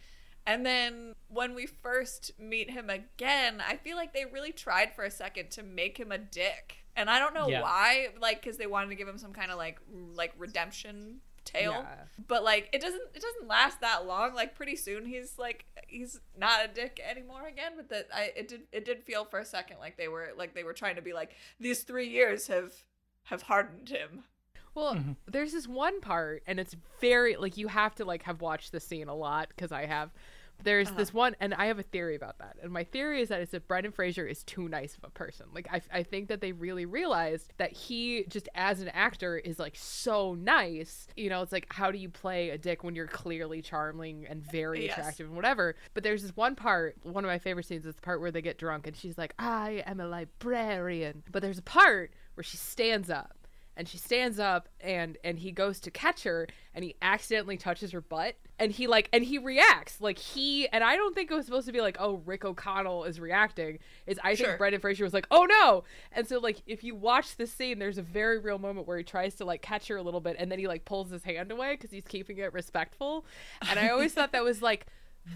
And then when we first meet him again, I feel like they really tried for a second to make him a dick. And I don't know yeah. why, like cuz they wanted to give him some kind of like like redemption tale. Yeah. But like it doesn't it doesn't last that long. Like pretty soon he's like he's not a dick anymore again, but that I it did it did feel for a second like they were like they were trying to be like these 3 years have have hardened him. Well, mm-hmm. there's this one part, and it's very like you have to like have watched the scene a lot because I have, There's this one, and I have a theory about that. And my theory is that it's that Brendan Fraser is too nice of a person. Like, I, I think that they really realized that he, just as an actor, is like so nice. You know, it's like, how do you play a dick when you're clearly charming and very Yes. attractive and whatever? But there's this one part, one of my favorite scenes is the part where they get drunk and she's like, I am a librarian. But there's a part where she stands up and she stands up and and he goes to catch her and he accidentally touches her butt and he like and he reacts. Like he and I don't think it was supposed to be like oh Rick O'Connell is reacting. Is I Sure. think Brendan Fraser was like oh no! And so like if you watch this scene there's a very real moment where he tries to like catch her a little bit and then he like pulls his hand away because he's keeping it respectful. And I always thought that was like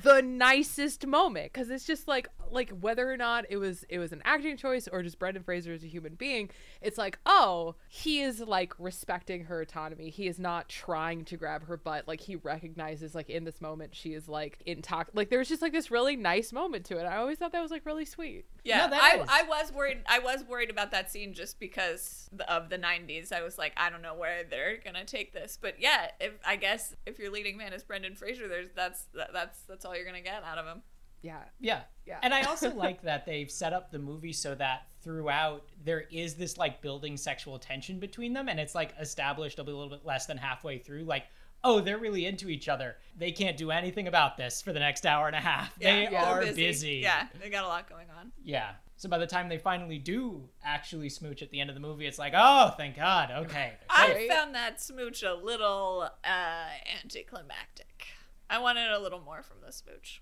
the nicest moment. Because it's just like like whether or not it was it was an acting choice or just Brendan Fraser as a human being it's like oh he is like respecting her autonomy. He is not trying to grab her butt. Like he recognizes like in this moment she is like in talk like there's just like this really nice moment to it. I always thought that was like really sweet Yeah, No, that I, is. I was worried. I was worried about that scene just because of the '90s. I was like, I don't know where they're gonna take this, but yeah, if I guess if your leading man is Brendan Fraser, there's that's that, that's that's all you're gonna get out of him. yeah Yeah. Yeah. And I also *laughs* like that they've set up the movie so that throughout there is this like building sexual tension between them and it's like established a little bit less than halfway through like oh they're really into each other. They can't do anything about this for the next hour and a half. they they're are busy. Yeah, they got a lot going on. Yeah. So by the time they finally do actually smooch at the end of the movie, it's like, oh, thank God. Okay. I found that smooch a little uh, anticlimactic. I wanted a little more from the smooch.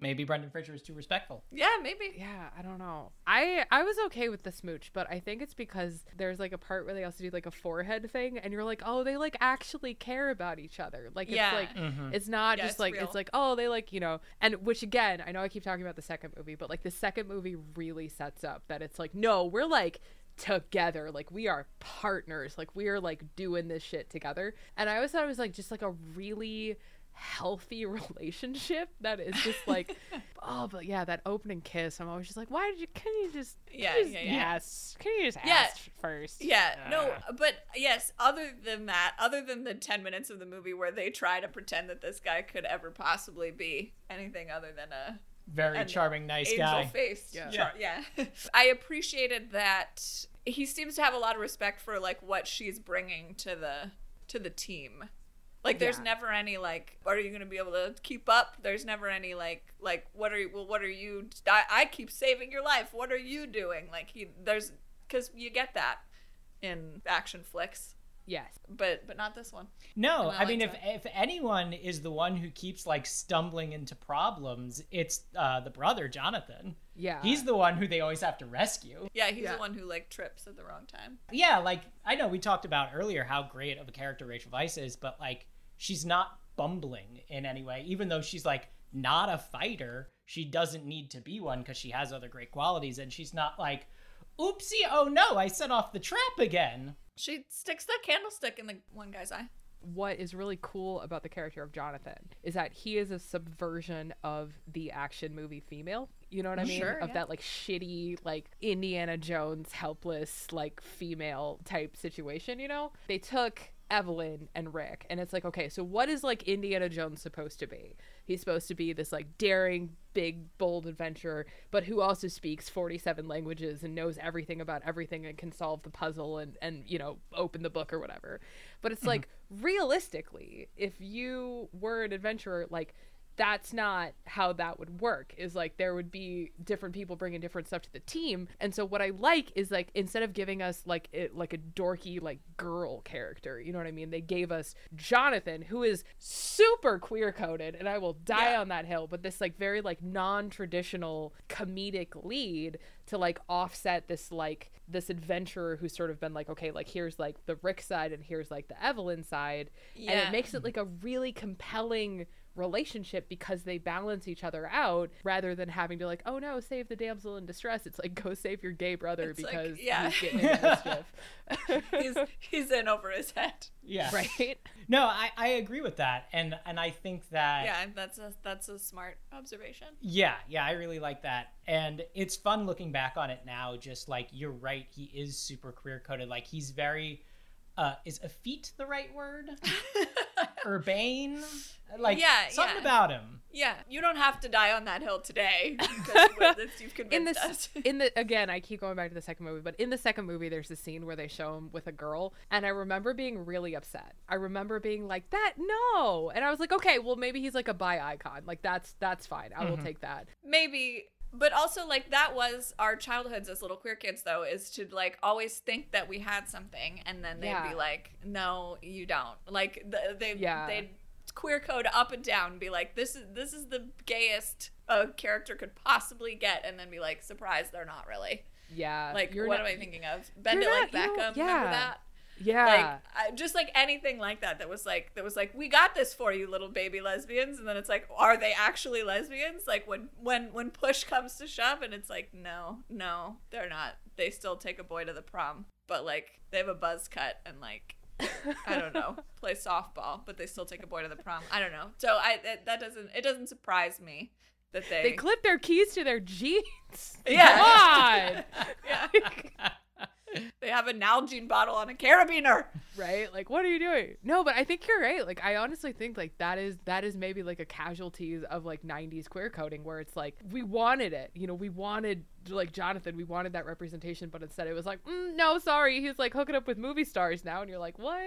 Maybe Brendan Fraser is too respectful. Yeah, maybe. Yeah, I don't know. I I was okay with the smooch, but I think it's because there's like a part where they also do like a forehead thing, and you're like, oh, they like actually care about each other. Like it's Yeah. like Mhm. it's not Yeah, just it's like real. it's like oh they like you know, and which again I know I keep talking about the second movie, but like the second movie really sets up that it's like no, we're like together like we are partners like we are like doing this shit together and i always thought it was like just like a really healthy *laughs* relationship that is just like *laughs* oh but yeah that opening kiss i'm always just like why did you can you just can Yeah, you just yeah, yeah. ask can you just Yeah. ask first Yeah, no, Ah. but yes, other than that, other than the 10 minutes of the movie where they try to pretend that this guy could ever possibly be anything other than a Very And charming, nice angel guy. faced. Yeah. char- yeah. *laughs* I appreciated that he seems to have a lot of respect for like what she's bringing to the to the team. Like there's Yeah. never any like are you going to be able to keep up? There's never any like like what are you well what are you I, I keep saving your life. What are you doing? Like he there's cuz you get that in action flicks, yes but but not this one. No, And I I, mean, if liked if anyone is the one who keeps like stumbling into problems, it's uh, the brother Jonathan. yeah He's the one who they always have to rescue. Yeah, he's Yeah. the one who like trips at the wrong time. Yeah, like I know we talked about earlier how great of a character Rachel Weisz is, but like she's not bumbling in any way. Even though she's like not a fighter, she doesn't need to be one because she has other great qualities, and she's not like, "Oopsie, oh no, I set off the trap again." She sticks the candlestick in the one guy's eye. what is really cool about the character of Jonathan is that he is a subversion of the action movie female. You know what I mm, mean? Sure, of yeah. that like shitty, like Indiana Jones helpless, like female type situation, you know? They took Evelyn and Rick and it's like, okay, so what is like Indiana Jones supposed to be? He's supposed to be this like daring, big, bold adventurer, but who also speaks 47 languages and knows everything about everything and can solve the puzzle and and you know, open the book or whatever. But it's mm-hmm. like realistically, if you were an adventurer, like that's not how that would work is like there would be different people bringing different stuff to the team. And so what i like is like instead of giving us like it like a dorky like girl character you know what i mean? They gave us jonathan who is super queer coded and i will die Yeah. on that hill but this like very like non-traditional comedic lead to like offset this like this adventurer who's sort of been like okay like here's like the rick side and here's like the evelyn side. And it makes it like a really compelling relationship because they balance each other out rather than having to like oh no save the damsel in distress it's like go save your gay brother It's like, because yeah. he's getting *laughs* into mischief *laughs* he's he's in over his head. Yeah, right No, I, I agree with that, and and I think that Yeah, that's a that's a smart observation. Yeah, yeah, I really like that. And it's fun looking back on it now, just like you're right, he is super queer coded. Like he's very uh is effete the right word? *laughs* urbane. Like Yeah, something yeah. about him. Yeah, you don't have to die on that hill today because you- *laughs* you've convinced in this us. in the again i keep going back to the second movie but in the second movie there's a scene where they show him with a girl and i remember being really upset i remember being like that no and i was like okay well maybe he's like a bi icon like that's that's fine i will take that Maybe, but also like that was our childhoods as little queer kids, though, is to like always think that we had something, and then they'd Yeah. be like, "No, you don't." Like the, they Yeah. they'd queer code up and down, and be like, "This is this is the gayest a character could possibly get," and then be like, "Surprise, they're not really." yeah Like, you're what not- am I thinking of? Bend it you're like not- you Beckham. don't- Remember yeah. that? Yeah. Like I, just like anything like that that was like that was like we got this for you little baby lesbians. And then it's like are they actually lesbians? Like when when when push comes to shove and it's like no no they're not. They still take a boy to the prom. But like they have a buzz cut and like I don't know *laughs* play softball but they still take a boy to the prom. I don't know. So I that, that doesn't it doesn't surprise me that they, they clip their keys to their jeans. *laughs* Yeah. Come on! *laughs* yeah. They have a Nalgene bottle on a carabiner. Right? Like what are you doing? No but i think you're right. Like i honestly think like that is that is maybe like a casualties of like 90s queer coding where it's like we wanted it. You know we wanted like jonathan we wanted that representation but instead it was like mm, no sorry. He's like hooking up with movie stars now and you're like what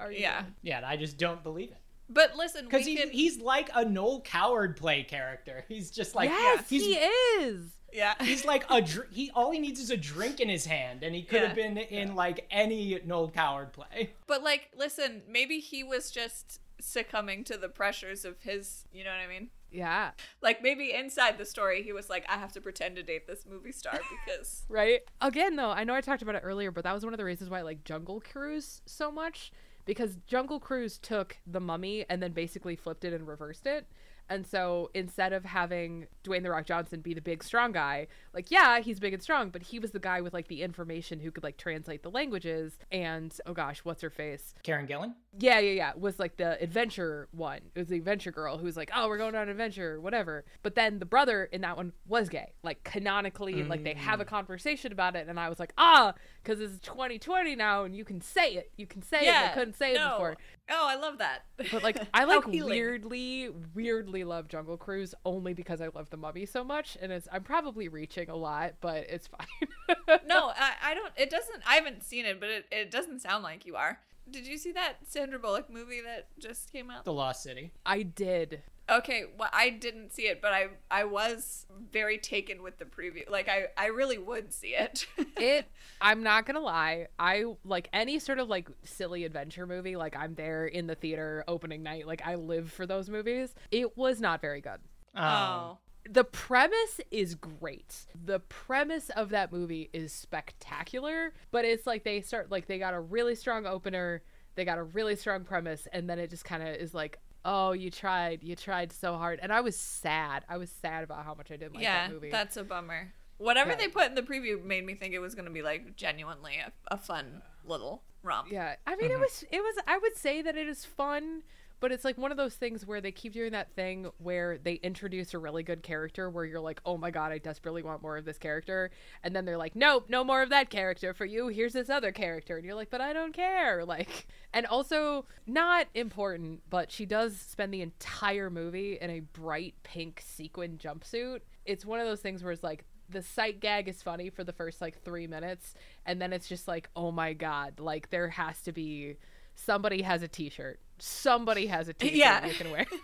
are you yeah. doing? Yeah, and I just don't believe it. but listen Because we he's, can he's like a Noel Coward play character. He's just like yes he's he is yeah. He's like a dr- he all he needs is a drink in his hand and he could have been in like any Noel Coward play. But like, listen, maybe he was just succumbing to the pressures of his, you know what I mean? yeah. Like maybe inside the story he was like, I have to pretend to date this movie star because *laughs* right? Again though i know i talked about it earlier but that was one of the reasons why i like jungle cruise so much because jungle cruise took the mummy and then basically flipped it and reversed it and so instead of having Dwayne the Rock Johnson be the big strong guy, like yeah, he's big and strong, but he was the guy with like the information who could like translate the languages and oh gosh, what's her face? Karen Gillan? Yeah, yeah, yeah. Was like the adventure one. It was the adventure girl who was like, oh, we're going on an adventure, whatever. But then the brother in that one was gay, like canonically, like they have a conversation about it. And I was like, ah, because it's 2020 now and you can say it. You can say it. I couldn't say it before. Oh, I love that. But like, *laughs* I like weirdly, weirdly love Jungle Cruise only because I love the mummy so much. And it's, I'm probably reaching a lot, but it's *laughs* fine. no, I, I don't. It doesn't. I haven't seen it, but it, it doesn't sound like you are. Did you see that Sandra Bullock movie that just came out? The Lost City. I did. Okay, well, I didn't see it, but I I was very taken with the preview. Like, I I really would see it. *laughs* it i'm not gonna lie i like any sort of like silly adventure movie like i'm there in the theater opening night like i live for those movies it was not very good Um, oh, the premise is great the premise of that movie is spectacular but it's like they start like they got a really strong opener they got a really strong premise and then it just kind of is like oh you tried you tried so hard and i was sad i was sad about how much i didn't like yeah, that movie that's a bummer. Whatever Yeah. they put in the preview made me think it was going to be like genuinely a, a fun little romp. Yeah, I mean, it mm-hmm. was it was. I would say that it is fun, but it's like one of those things where they keep doing that thing where they introduce a really good character where you're like, oh my god, I desperately want more of this character, and then they're like, nope, no more of that character for you. Here's this other character, and you're like, but I don't care. *laughs* Like, and also not important, but she does spend the entire movie in a bright pink sequin jumpsuit. It's one of those things where it's like the sight gag is funny for the first like three minutes and then it's just like oh my god like there has to be somebody has a t-shirt somebody has a t-shirt Yeah. you can wear *laughs*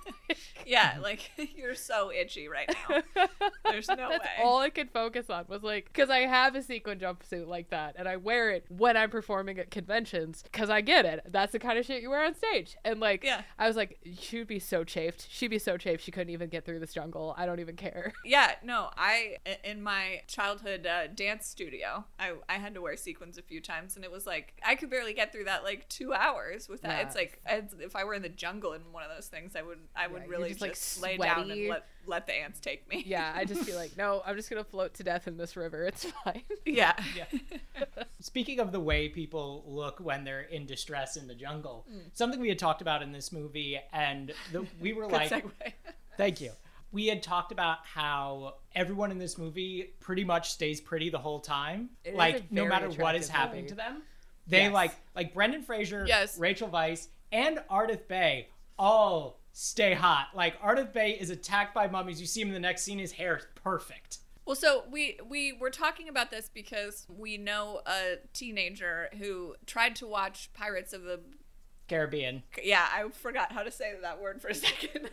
Yeah, like *laughs* you're so itchy right now. *laughs* There's no that's way. all i could focus on was like because i have a sequin jumpsuit like that and i wear it when i'm performing at conventions because i get it that's the kind of shit you wear on stage and like Yeah. i was like she would be so chafed she'd be so chafed she couldn't even get through this jungle i don't even care Yeah, no, I in my childhood uh, dance studio, I I had to wear sequins a few times, and it was like I could barely get through that like two hours with that. Yeah. It's like it's, if I were in the jungle in one of those things, I would I would Yeah, really just, just, like, lay down and let let the ants take me. yeah i'd just be like *laughs* no i'm just gonna float to death in this river it's fine *laughs* yeah, Yeah. *laughs* Speaking of the way people look when they're in distress in the jungle, Hmm. something we had talked about in this movie, and the, we were Good like, segue. Thank you. We had talked about how everyone in this movie pretty much stays pretty the whole time. It is a like no matter what is attractive happening movie. to them. They Yes. like like Brendan Fraser, Yes. Rachel Weisz, and Ardeth Bay all stay hot. Like Ardeth Bay is attacked by mummies. You see him in the next scene. His hair is perfect. Well, so we we were talking about this because we know a teenager who tried to watch Pirates of the Caribbean. yeah, I forgot how to say that word for a *laughs* second.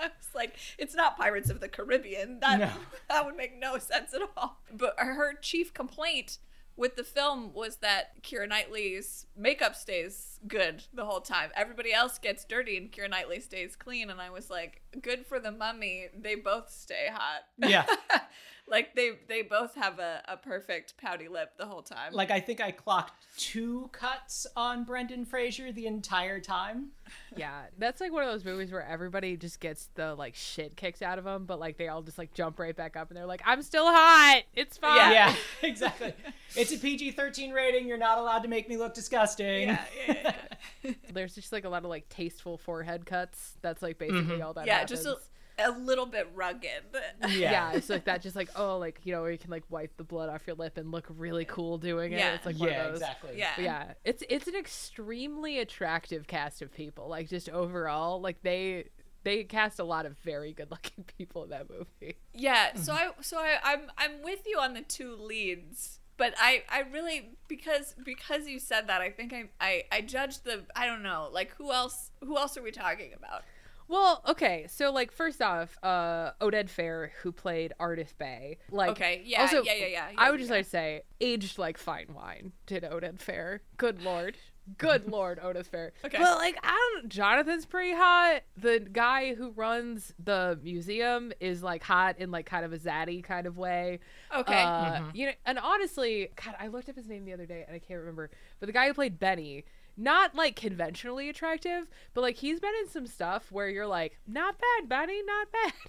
I was like, it's not Pirates of the Caribbean. That No. *laughs* that would make no sense at all. But her chief complaint with the film was that Keira Knightley's makeup stays good the whole time. Everybody else gets dirty and Keira Knightley stays clean. And I was like, good for the mummy. They both stay hot. Yeah. *laughs* like they they both have a, a perfect pouty lip the whole time. Like I think I clocked two cuts on Brendan Fraser the entire time. Yeah, that's like one of those movies where everybody just gets the like shit kicked out of them, but like they all just like jump right back up and they're like, "I'm still hot. It's fine." Yeah. Yeah, *laughs* *laughs* exactly. It's a PG-13 rating. You're not allowed to make me look disgusting. yeah, yeah, yeah, yeah. *laughs* There's just like a lot of like tasteful forehead cuts. That's like basically mm-hmm. all that. yeah happens. just a, a little bit rugged. yeah. it's like that. Just like oh, like you know, where you can like wipe the blood off your lip and look really cool doing it. Yeah. It's like one Yeah, of those. exactly. Yeah. But yeah, it's it's an extremely attractive cast of people. Like just overall, like they they cast a lot of very good looking *laughs* people in that movie. Yeah, mm-hmm. so I so I, I'm I'm with you on the two leads, but I I really because because you said that I think I I I judged the I don't know like who else who else are we talking about? Well, okay, so like first off, uh Oded Fehr, who played Ardeth Bay, like Okay, yeah, also, yeah, yeah, yeah, I yeah, would just like to say, aged like fine wine, did Oded Fehr. Good lord. Good *laughs* lord, Oded Fehr. Okay. But like I don't Jonathan's pretty hot. The guy who runs the museum is like hot in like kind of a zaddy kind of way. Okay. Uh, you know, and honestly, God, I looked up his name the other day and I can't remember. But the guy who played Benny, not like conventionally attractive, but like he's been in some stuff where you're like, not bad, buddy, not bad. *laughs*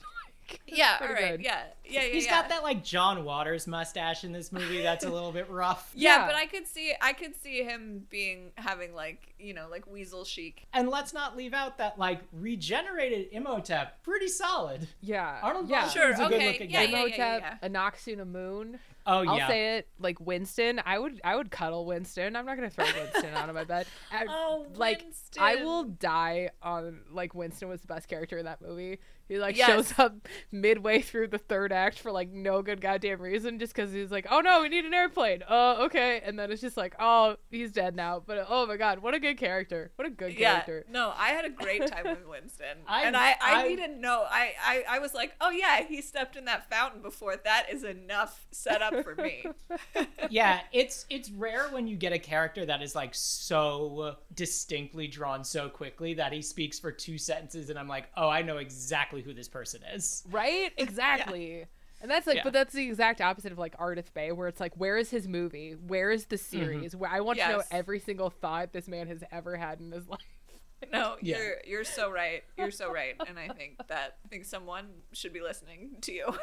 Like, yeah, all pretty right, good. yeah, yeah, yeah. He's yeah. got that like John Waters mustache in this movie. That's a little bit rough. *laughs* Yeah, Yeah. but I could see I could see him being having like you know like weasel chic. And let's not leave out that like regenerated Imhotep, pretty solid. Yeah. Arnold yeah. Sure, is a okay, good looking yeah, guy. yeah, Imhotep, Anck-su-namun. Oh I'll yeah. say it like Winston. I would I would cuddle Winston. I'm not gonna throw Winston out of my bed. I- Oh, like I will die on like Winston was the best character in that movie. He like Yes. shows up midway through the third act for like no good goddamn reason, just because he's like, oh no, we need an airplane. Oh okay, and then it's just like, oh he's dead now. But oh my god, what a good character. What a good Yeah, character. no, I had a great time with *laughs* Winston, I- and I, I, I- needed no, I, I, I was like, oh yeah, he stepped in that fountain before. That is enough setup for me. *laughs* yeah, it's it's rare when you get a character that is like so distinctly drawn so quickly that he speaks for two sentences and I'm like, "Oh, I know exactly who this person is." Right? *laughs* Exactly. And that's like, Yeah. but that's the exact opposite of like Ardeth Bay, where it's like, where is his movie? Where is the mm-hmm. series? Where I want to know every single thought this man has ever had in his *laughs* life. No, *laughs* Yeah. you're you're so right. You're so right, and I think that I think someone should be listening to you.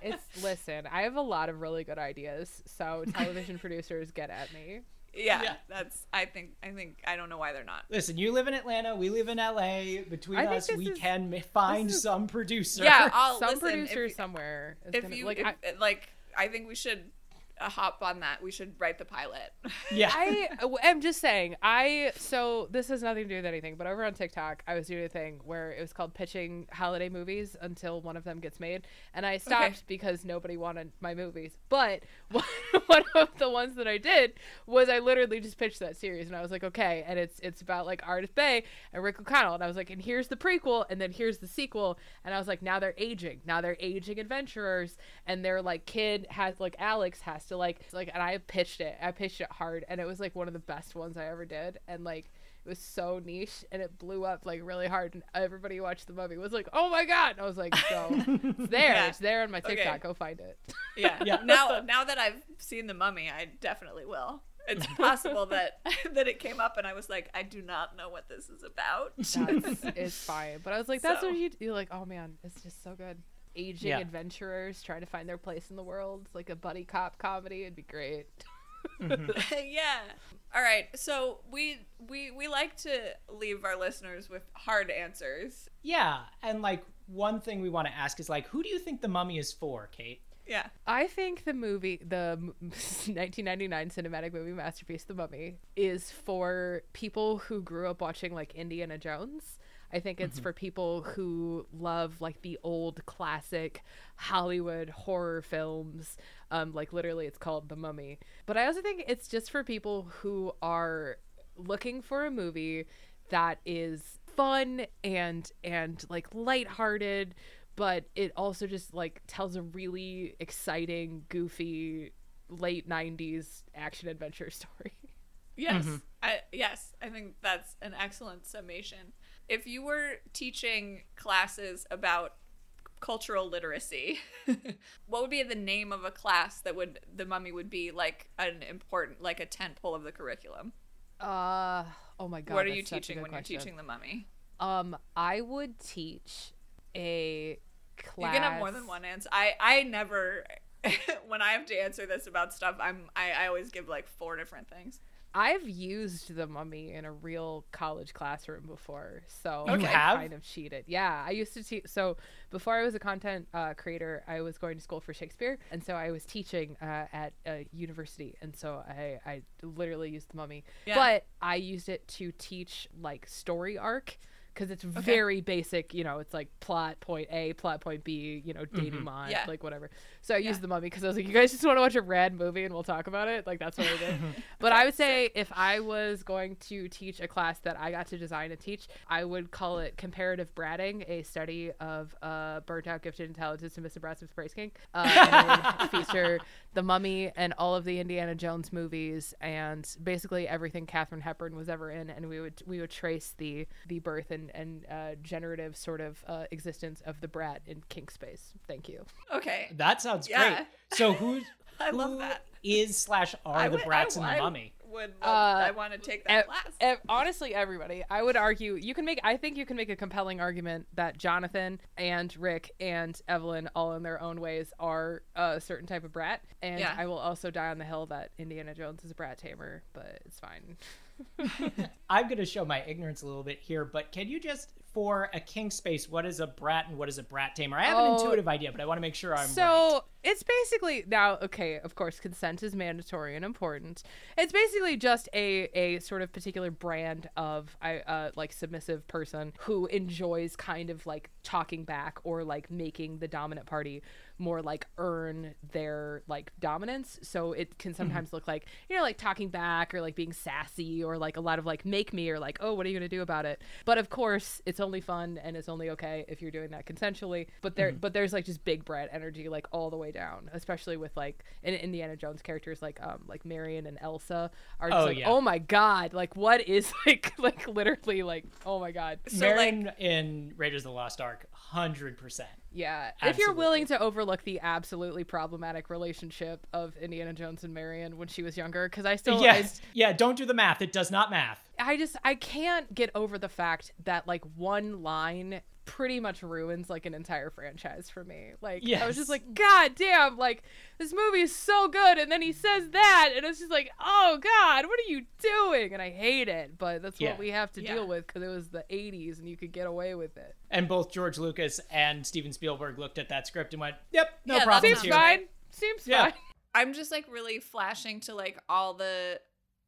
It's listen, I have a lot of really good ideas, so television producers get at me. Yeah, Yeah. that's. I think. I think. I don't know why they're not. Listen, you live in Atlanta, we live in LA. Between I us, we is- can find is- some producer. Yeah, I'll Some listen. producer if, somewhere is if gonna you like. if, I, like, I think we should hop on that. We should write the pilot. *laughs* yeah. I am just saying. I so this has nothing to do with anything, but over on TikTok, I was doing a thing where it was called pitching holiday movies until one of them gets made, and I stopped because nobody wanted my movies. But *laughs* one, one of the ones that I did was I literally just pitched that series, and I was like, okay, and it's it's about like Ardeth Bay and Rick O'Connell, and I was like, and here's the prequel, and then here's the sequel, and I was like, now they're aging, now they're aging adventurers, and their like kid has like Alex has to like like, and I pitched it, I pitched it hard, and it was like one of the best ones I ever did, and like. It was so niche and it blew up like really hard and everybody who watched the movie was like, "Oh my god!" And I was like, "So *laughs* it's there, Yeah. it's there on my Okay. TikTok. Go find it." Yeah. Yeah. Now, now *laughs* that I've seen the Mummy, I definitely will. It's *laughs* possible that that it came up and I was like, I do not know what this is about. That's it's fine. But I was like, that's So- what you you're like, oh man, it's just so good. Aging Yeah. adventurers trying to find their place in the world. It's like a buddy cop comedy. It'd be great. Mm-hmm. *laughs* yeah. All right. So we we we like to leave our listeners with hard answers. Yeah, and like one thing we want to ask is like, who do you think the mummy is for, Cate? Yeah. I think the movie, the 1999 *laughs* cinematic movie masterpiece, The Mummy, is for people who grew up watching like Indiana Jones. I think it's for people who love like the old classic Hollywood horror films. Um, like literally, it's called The Mummy. But I also think it's just for people who are looking for a movie that is fun and and like lighthearted but it also just like tells a really exciting goofy late 90s action adventure *laughs* story Yes. I, yes, I think that's an excellent summation. If you were teaching classes about cultural literacy, *laughs* what would be the name of a class that would the mummy would be like an important like a tent pole of the curriculum? uh oh my god what are you teaching when question. you're teaching the mummy? um i would teach a class You can have more than one answer. I I never *laughs* when I have to answer this about stuff, I'm I, I always give like four different things. I've used the mummy in a real college classroom before, so You I have? kind of cheated. Yeah, I used to teach. So before I was a content uh, creator, I was going to school for Shakespeare, and so I was teaching uh, at a university, and so I I literally used the mummy, Yeah. but I used it to teach like story arc. Because it's very basic, you know, it's like plot point A, plot point B, you know, denouement, Yeah. like whatever. So I used the mummy because I was like, you guys just want to watch a rad movie and we'll talk about it? Like, that's what I did. *laughs* *laughs* But I would say if I was going to teach a class that I got to design and teach, I would call it comparative bratting, a study of uh, burnt out, gifted, intelligence and Mr. submissive brats of praise kink. Uh, and *laughs* feature the Mummy and all of the Indiana Jones movies and basically everything Katharine Hepburn was ever in, and we would we would trace the the birth and and uh, generative sort of uh, existence of the brat in kink space. Thank you. Okay. That sounds Yeah. great. So who? *laughs* I love that. Is slash are I the would- brats I- in the I mummy? Would Uh, I want to take that Ev- class. ev- honestly, everybody. I would argue you can make. I think you can make a compelling argument that Jonathan and Rick and Evelyn, all in their own ways, are a certain type of brat. And Yeah. I will also die on the hill that Indiana Jones is a brat tamer, but it's fine. I'm going to show my ignorance a little bit here, but can you just, for a kink space, what is a brat and what is a brat tamer? I have an Oh. intuitive idea, but I want to make sure I'm so right. it's basically now okay of course consent is mandatory and important it's basically just a a sort of particular brand of i uh like submissive person who enjoys kind of like talking back or like making the dominant party more like earn their like dominance. So it can sometimes look like you know like talking back or like being sassy or like a lot of like make me or like oh what are you gonna do about it? But of course it's only fun and it's only okay if you're doing that consensually. But there but there's like just big brat energy like all the way down especially with like in indiana jones characters like um like marion and elsa are just Oh, like yeah. oh my god like what is *laughs* like like literally like oh my god. So, like- Marion in Raiders of the Lost Ark, 100%. Yeah, if you're willing to overlook the absolutely problematic relationship of Indiana Jones and Marion when she was younger, because I still, yes. Yeah, don't do the math. It does not math. I, I just, I can't get over the fact that like one line pretty much ruins like an entire franchise for me. Like, I was just like, God damn, like this movie is so good, and then he says that, and it's just like, oh God, what are you doing? And I hate it, but that's Yeah. what we have to Yeah. deal with because it was the '80s and you could get away with it. And both George Lucas and Steven Spielberg looked at that script and went, yep, no Yeah, that problems Seems here. fine. Seems Yeah. fine. I'm just like really flashing to like all the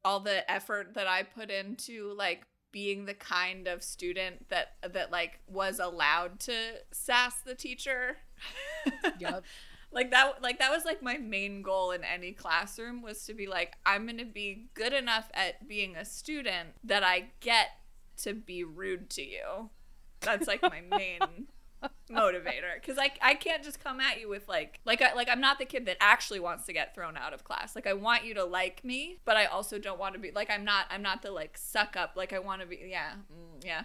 all the effort that I put into like being the kind of student that that like was allowed to sass the teacher. *laughs* Yep. like that like that was like my main goal in any classroom was to be like I'm going to be good enough at being a student that I get to be rude to you. That's like my *laughs* main motivator because I, I can't just come at you with like like I, like I'm not the kid that actually wants to get thrown out of class like I want you to like me but I also don't want to be like I'm not I'm not the like suck up like I want to be yeah mm, yeah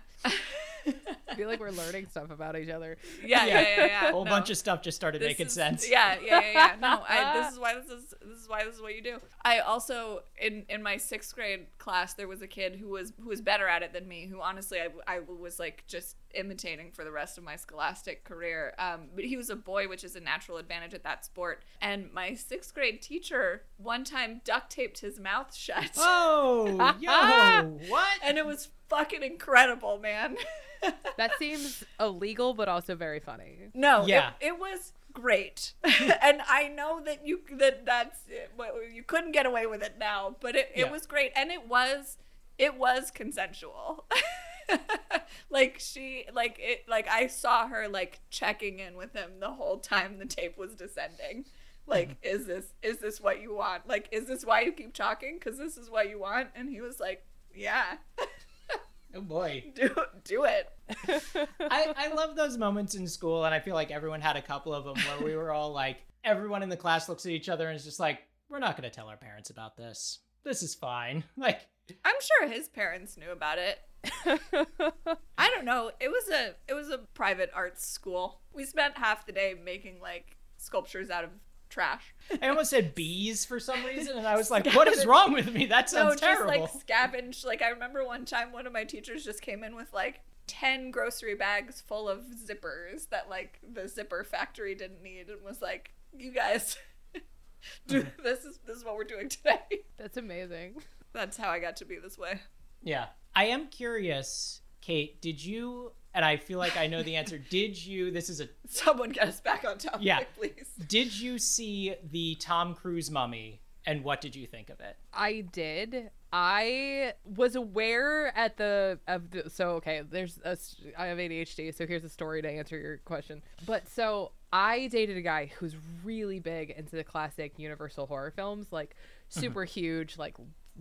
I feel like we're learning stuff about each other. *laughs* yeah yeah yeah, yeah, A whole no. bunch of stuff just started This making is- sense. Yeah, yeah, yeah, yeah. No, I, *laughs* this is why this is this is why this is what you do. I also in in my sixth grade class there was a kid who was who was better at it than me. Who honestly I, I was like just imitating for the rest of my scholastic career. Um, but he was a boy, which is a natural advantage at that sport. And my sixth grade teacher one time duct taped his mouth shut. Oh, *laughs* yo, what? and it was fucking incredible, man. *laughs* That seems illegal, but also very funny. No, Yeah. it, it was great, *laughs* and I know that you that that's you couldn't get away with it now, but it, it Yeah. was great, and it was it was consensual. *laughs* like she like it like I saw her like checking in with him the whole time the tape was descending. Like, *laughs* is this is this what you want? Like, is this why you keep talking? Because this is what you want. And he was like, yeah, Oh boy. *laughs* do do it. I, I love those moments in school, and I feel like everyone had a couple of them where we were all like, everyone in the class looks at each other and is just like, we're not going to tell our parents about this. This is fine. Like, I'm sure his parents knew about it. I don't know. It was a it was a private arts school. We spent half the day making like sculptures out of trash. I almost said bees for some reason, and I was like, what is wrong with me? That No, sounds terrible. just like scavenge. Like I remember one time one of my teachers just came in with like 10 grocery bags full of zippers that like the zipper factory didn't need and was like, "You guys *laughs* do *laughs* this is this is what we're doing today." That's amazing. That's how I got to be this way. Yeah. I am curious, Cate, did you, and I feel like I know the answer, *laughs* did you, this is a, Someone get us back on topic, Yeah. please. did you see the Tom Cruise mummy, and what did you think of it? I did. I was aware at the of the so okay. There's a s- I have ADHD, so here's a story to answer your question. But so I dated a guy who's really big into the classic Universal horror films, like mm-hmm. super huge, like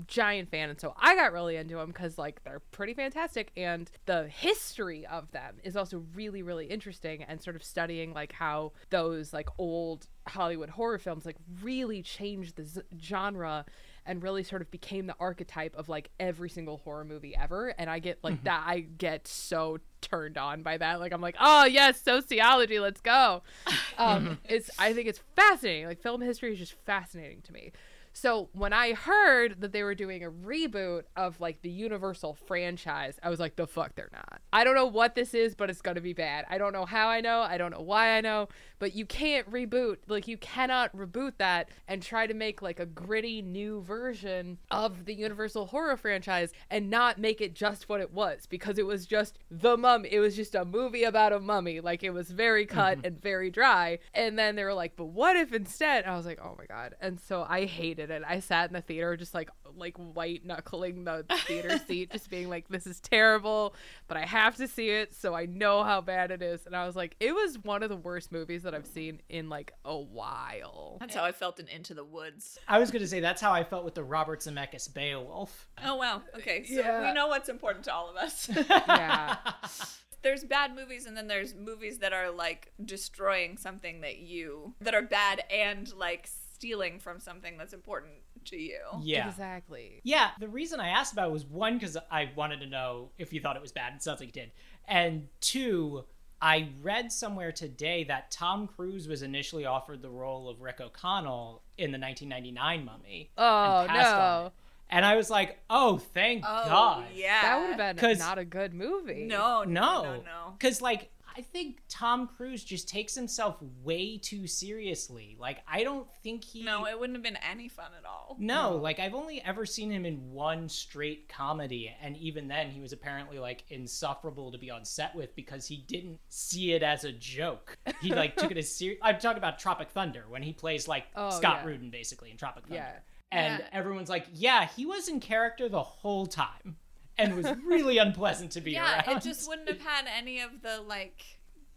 giant fan and so i got really into them because like they're pretty fantastic and the history of them is also really really interesting and sort of studying like how those like old hollywood horror films like really changed the z- genre and really sort of became the archetype of like every single horror movie ever and i get like that i get so turned on by that like i'm like oh yes sociology let's go. *laughs* Um it's i think it's fascinating like film history is just fascinating to me so when I heard that they were doing a reboot of like the Universal franchise, I was like, the fuck they're not. I don't know what this is, but it's gonna be bad. I don't know how I know, I don't know why I know, but you can't reboot, like you cannot reboot that and try to make like a gritty new version of the Universal horror franchise and not make it just what it was because it was just the mummy. It was just a movie about a mummy. Like it was very cut mm-hmm. and very dry. And then they were like, but what if instead? I was like, oh my god. And so I hated it. I sat in the theater just like like white knuckling the theater *laughs* seat, just being like, this is terrible, but I have to see it so I know how bad it is. And I was like, it was one of the worst movies that I've seen in like a while. That's how I felt in Into the Woods. I was going to say that's how I felt with the Robert Zemeckis Beowulf. Oh wow. Okay, so Yeah. we know what's important to all of us. *laughs* Yeah. *laughs* there's bad movies and then there's movies that are like destroying something that you that are bad and like stealing from something that's important to you. Yeah. Exactly. Yeah, the reason I asked about it was one because I wanted to know if you thought it was bad. It sounds like you did. And two, I read somewhere today that Tom Cruise was initially offered the role of Rick O'Connell in the 1999 Mummy. Oh and no. And I was like, oh, thank Oh God. yeah. That would have been 'Cause- not a good movie. no, no, No. no, no. Because, like, I think Tom Cruise just takes himself way too seriously. Like, I don't think he. No, it wouldn't have been any fun at all. No, like I've only ever seen him in one straight comedy, and even then, he was apparently like insufferable to be on set with because he didn't see it as a joke. He like took it as serious. I'm talking about Tropic Thunder when he plays like Oh, Scott yeah. Rudin basically in Tropic Thunder, Yeah. and Yeah. everyone's like, "Yeah, he was in character the whole time." And was really unpleasant to be around. Yeah, around. it just wouldn't have had any of the like.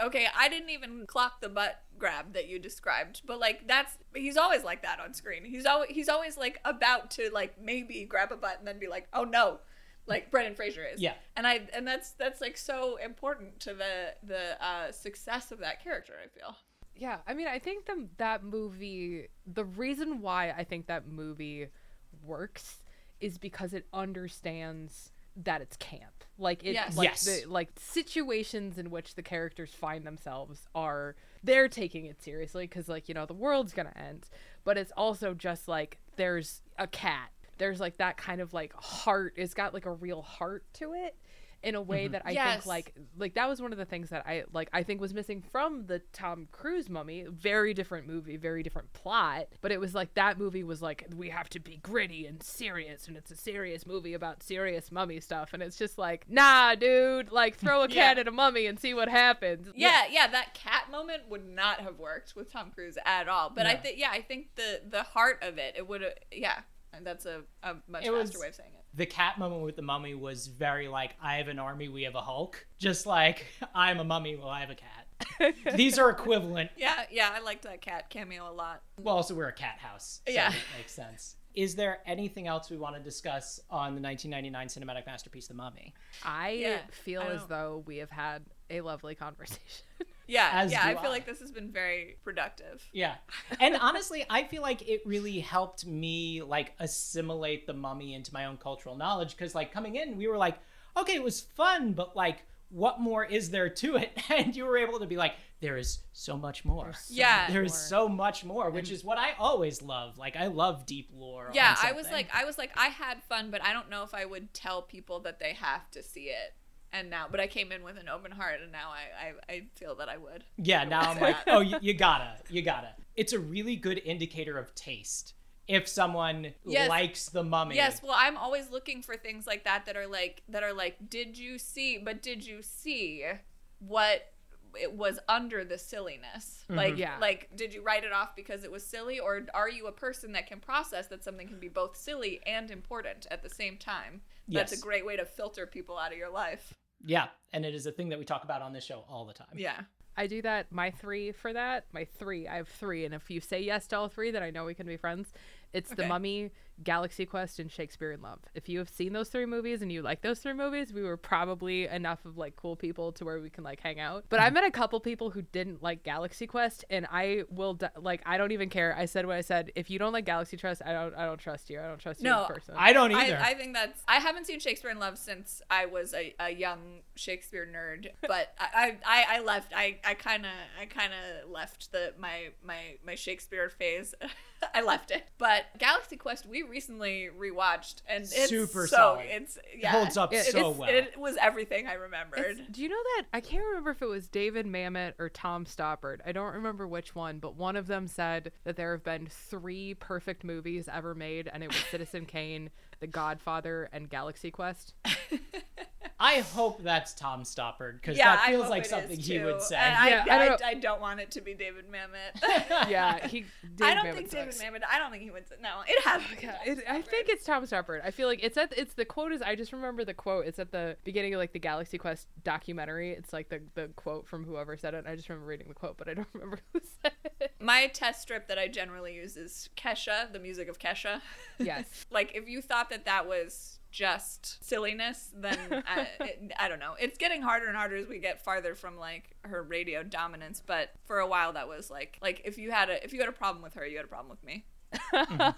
Okay, I didn't even clock the butt grab that you described, but like that's he's always like that on screen. He's always he's always like about to like maybe grab a butt and then be like, oh no, like Brendan Fraser is. Yeah. and I and that's that's like so important to the the uh, success of that character. I feel. Yeah, I mean, I think the, that movie, the reason why I think that movie works is because it understands that it's camp. Like it Yes. like Yes. the like situations in which the characters find themselves are they're taking it seriously cuz like, you know, the world's going to end, but it's also just like there's a cat. There's like that kind of like heart. It's got like a real heart to it. In a way mm-hmm. that I Yes. think like like that was one of the things that I like I think was missing from the Tom Cruise mummy. Very different movie, very different plot, but it was like that movie was like we have to be gritty and serious and it's a serious movie about serious mummy stuff and it's just like, "Nah, dude, like throw a cat *laughs* Yeah. at a mummy and see what happens." Yeah, yeah, that cat moment would not have worked with Tom Cruise at all. But I think, yeah, I think the the heart of it, it would have, yeah, and that's a, a much It faster was- way of saying it. the cat moment with the mummy was very like I have an army, we have a Hulk. Just like *laughs* I'm a mummy, well I have a cat. *laughs* These are equivalent. Yeah, yeah, I liked that cat cameo a lot. Well, also we're a cat house. So Yeah. that makes sense. Is there anything else we want to discuss on the 1999 cinematic masterpiece, The Mummy? I Yeah, feel I as though we have had a lovely conversation. *laughs* Yeah, As yeah, I feel I. like this has been very productive. Yeah. And honestly, I feel like it really helped me like assimilate the mummy into my own cultural knowledge because like coming in, we were like, okay, it was fun, but like what more is there to it? *laughs* And you were able to be like, there is so much more. Yeah. There is more. so much more, which is what I always love. Like I love deep lore. Yeah, I was like, I was like, I had fun, but I don't know if I would tell people that they have to see it. And now, but I came in with an open heart, and now I, I, I feel that I would. Yeah, now I'm like, oh, you, you gotta, you gotta. It's a really good indicator of taste if someone Yes. likes the mummy. Yes, well, I'm always looking for things like that that are like that are like, did you see? But did you see what it was under the silliness? Mm-hmm. Like, Yeah. like, did you write it off because it was silly, or are you a person that can process that something can be both silly and important at the same time? That's Yes. a great way to filter people out of your life. Yeah, and it is a thing that we talk about on this show all the time. Yeah. I do that. My three for that. My three. I have three, and if you say yes to all three, then I know we can be friends. It's The Mummy, Galaxy Quest, and Shakespeare in Love. If you have seen those three movies and you like those three movies, we were probably enough of like cool people to where we can like hang out. But I mm. met a couple people who didn't like Galaxy Quest, and I will d- like. I don't even care. I said what I said. If you don't like Galaxy Trust, I don't. I don't trust you. I don't trust you No, as person. I don't either. I, I think that's. I haven't seen Shakespeare in Love since I was a, a young Shakespeare nerd, *laughs* but I I, I left. I I kind of I kind of left the my my my Shakespeare phase. *laughs* I left it. But Galaxy Quest we recently rewatched and it's Super so solid. it's yeah holds up it- so well. It was everything I remembered. It's- do you know that I can't remember if it was David Mamet or Tom Stoppard. I don't remember which one, but one of them said that there have been three perfect movies ever made, and it was Citizen Kane, The Godfather, and Galaxy Quest. *laughs* I hope that's Tom Stoppard because yeah, that feels like something he too. would say. And I, Yeah, I I, don't I, don't want it to be David Mamet. *laughs* Yeah, he. *laughs* David I don't Mamet think sucks. David Mamet. I don't think he would. Say, no, it has. to Yeah, it, I Stoppard. think it's Tom Stoppard. I feel like it's at it's the quote is I just remember the quote. It's at the beginning of like the Galaxy Quest documentary. It's like the the quote from whoever said it. And I just remember reading the quote, but I don't *laughs* remember who said it. My test strip that I generally use is Kesha, the music of Kesha. Yes. like, if you thought that that was just silliness, then I, uh, *laughs* it, I don't know. It's getting harder and harder as we get farther from like her radio dominance. But for a while, that was like, like if you had a if you had a problem with her, you had a problem with me. *laughs*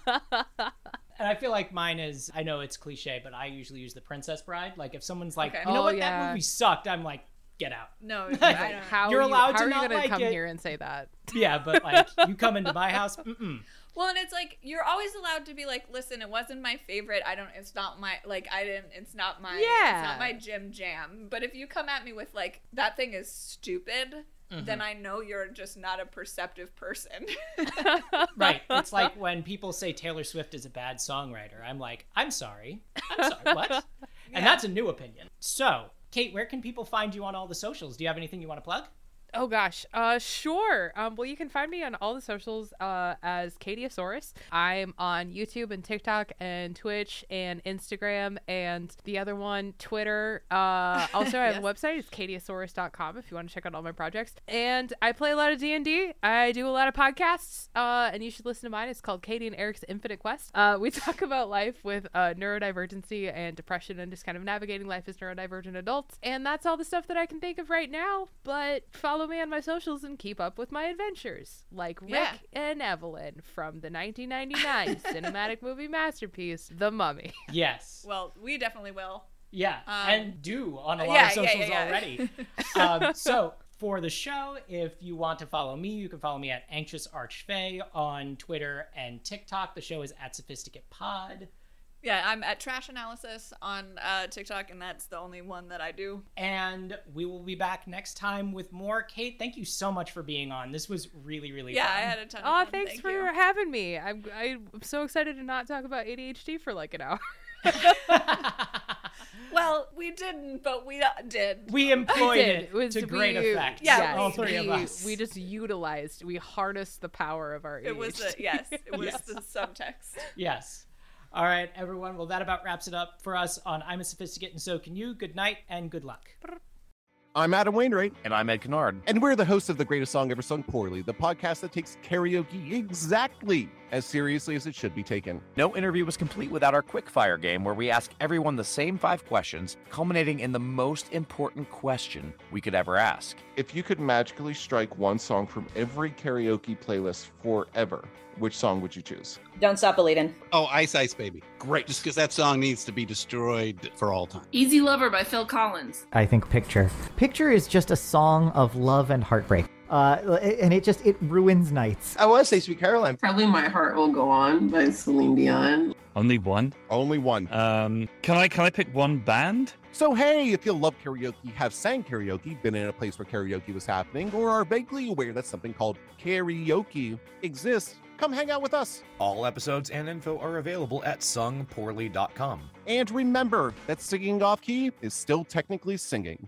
And I feel like mine is, I know it's cliche, but I usually use the Princess Bride. Like if someone's like, Okay. you know Oh, what, yeah. that movie sucked, I'm like, get out. No, *laughs* Like, I. How You're are you, allowed how to are you not gonna like come it. here and say that? Yeah, but like you come into my house, mm-mm. Well, and it's like you're always allowed to be like, listen, it wasn't my favorite. I don't. It's not my like. I didn't. It's not my. Yeah. It's not my gym jam. But if you come at me with like that thing is stupid, then mm-hmm. I know you're just not a perceptive person. *laughs* right. It's like when people say Taylor Swift is a bad songwriter. I'm like, I'm sorry. I'm sorry. *laughs* What? And that's a new opinion. So, Cate, where can people find you on all the socials? Do you have anything you want to plug? Oh gosh, uh, sure. Um, well, you can find me on all the socials uh, as Catieosaurus. I'm on YouTube and TikTok and Twitch and Instagram and the other one, Twitter. Uh, *laughs* also, I have a website. It's catieosaurus.com if you want to check out all my projects. And I play a lot of D and D. I do a lot of podcasts. Uh, and you should listen to mine. It's called Catie and Erik's Infinite Quest. Uh, we *laughs* talk about life with uh, neurodivergency and depression and just kind of navigating life as neurodivergent adults. And that's all the stuff that I can think of right now. But follow me on my socials and keep up with my adventures, like Rick Yeah. and Evelyn from the 1999 *laughs* cinematic movie masterpiece, The Mummy. Yes. *laughs* well, we definitely will. Yeah, Um, and do on a lot yeah, of yeah, yeah, socials yeah. already. *laughs* um, so for the show, if you want to follow me, you can follow me at Anxious Archfey on Twitter and TikTok. The show is at Sophisticate Pod. Yeah, I'm at Trash Analysis on uh, TikTok, and that's the only one that I do. And we will be back next time with more. Cate, thank you so much for being on. This was really, really fun. Yeah, fun. I had a ton of fun. Oh, thanks Thank for you. having me. I'm I'm so excited to not talk about ADHD for like an hour. *laughs* Well, we didn't, but we uh, did. we employed did. it, It was to great effect. Yeah, all we- three of us. we just utilized, we harnessed the power of our It was the yes, it *laughs* was Yes. the subtext. Yes. All right, everyone. Well, that about wraps it up for us on I'm a Sophisticate, and so can you. Good night and good luck. I'm Adam Wainwright, And I'm Ed Kennard. and we're the hosts of The Greatest Song Ever Sung Poorly, the podcast that takes karaoke exactly as seriously as it should be taken. No interview was complete without our quickfire game where we ask everyone the same five questions, culminating in the most important question we could ever ask. If you could magically strike one song from every karaoke playlist forever, which song would you choose? Don't Stop Believing. Oh, Ice Ice Baby. Great. Just because that song needs to be destroyed for all time. Easy Lover by Phil Collins. I think Picture. Picture is just a song of love and heartbreak. Uh, and it just it ruins nights. I want to say Sweet Caroline. Probably My Heart Will Go On by Celine Dion. Only one. Only one. Um, can I can I pick one band? So, hey, if you love karaoke, have sang karaoke, been in a place where karaoke was happening, or are vaguely aware that something called karaoke exists, come hang out with us. All episodes and info are available at sungpoorly.com. And remember that singing off key is still technically singing.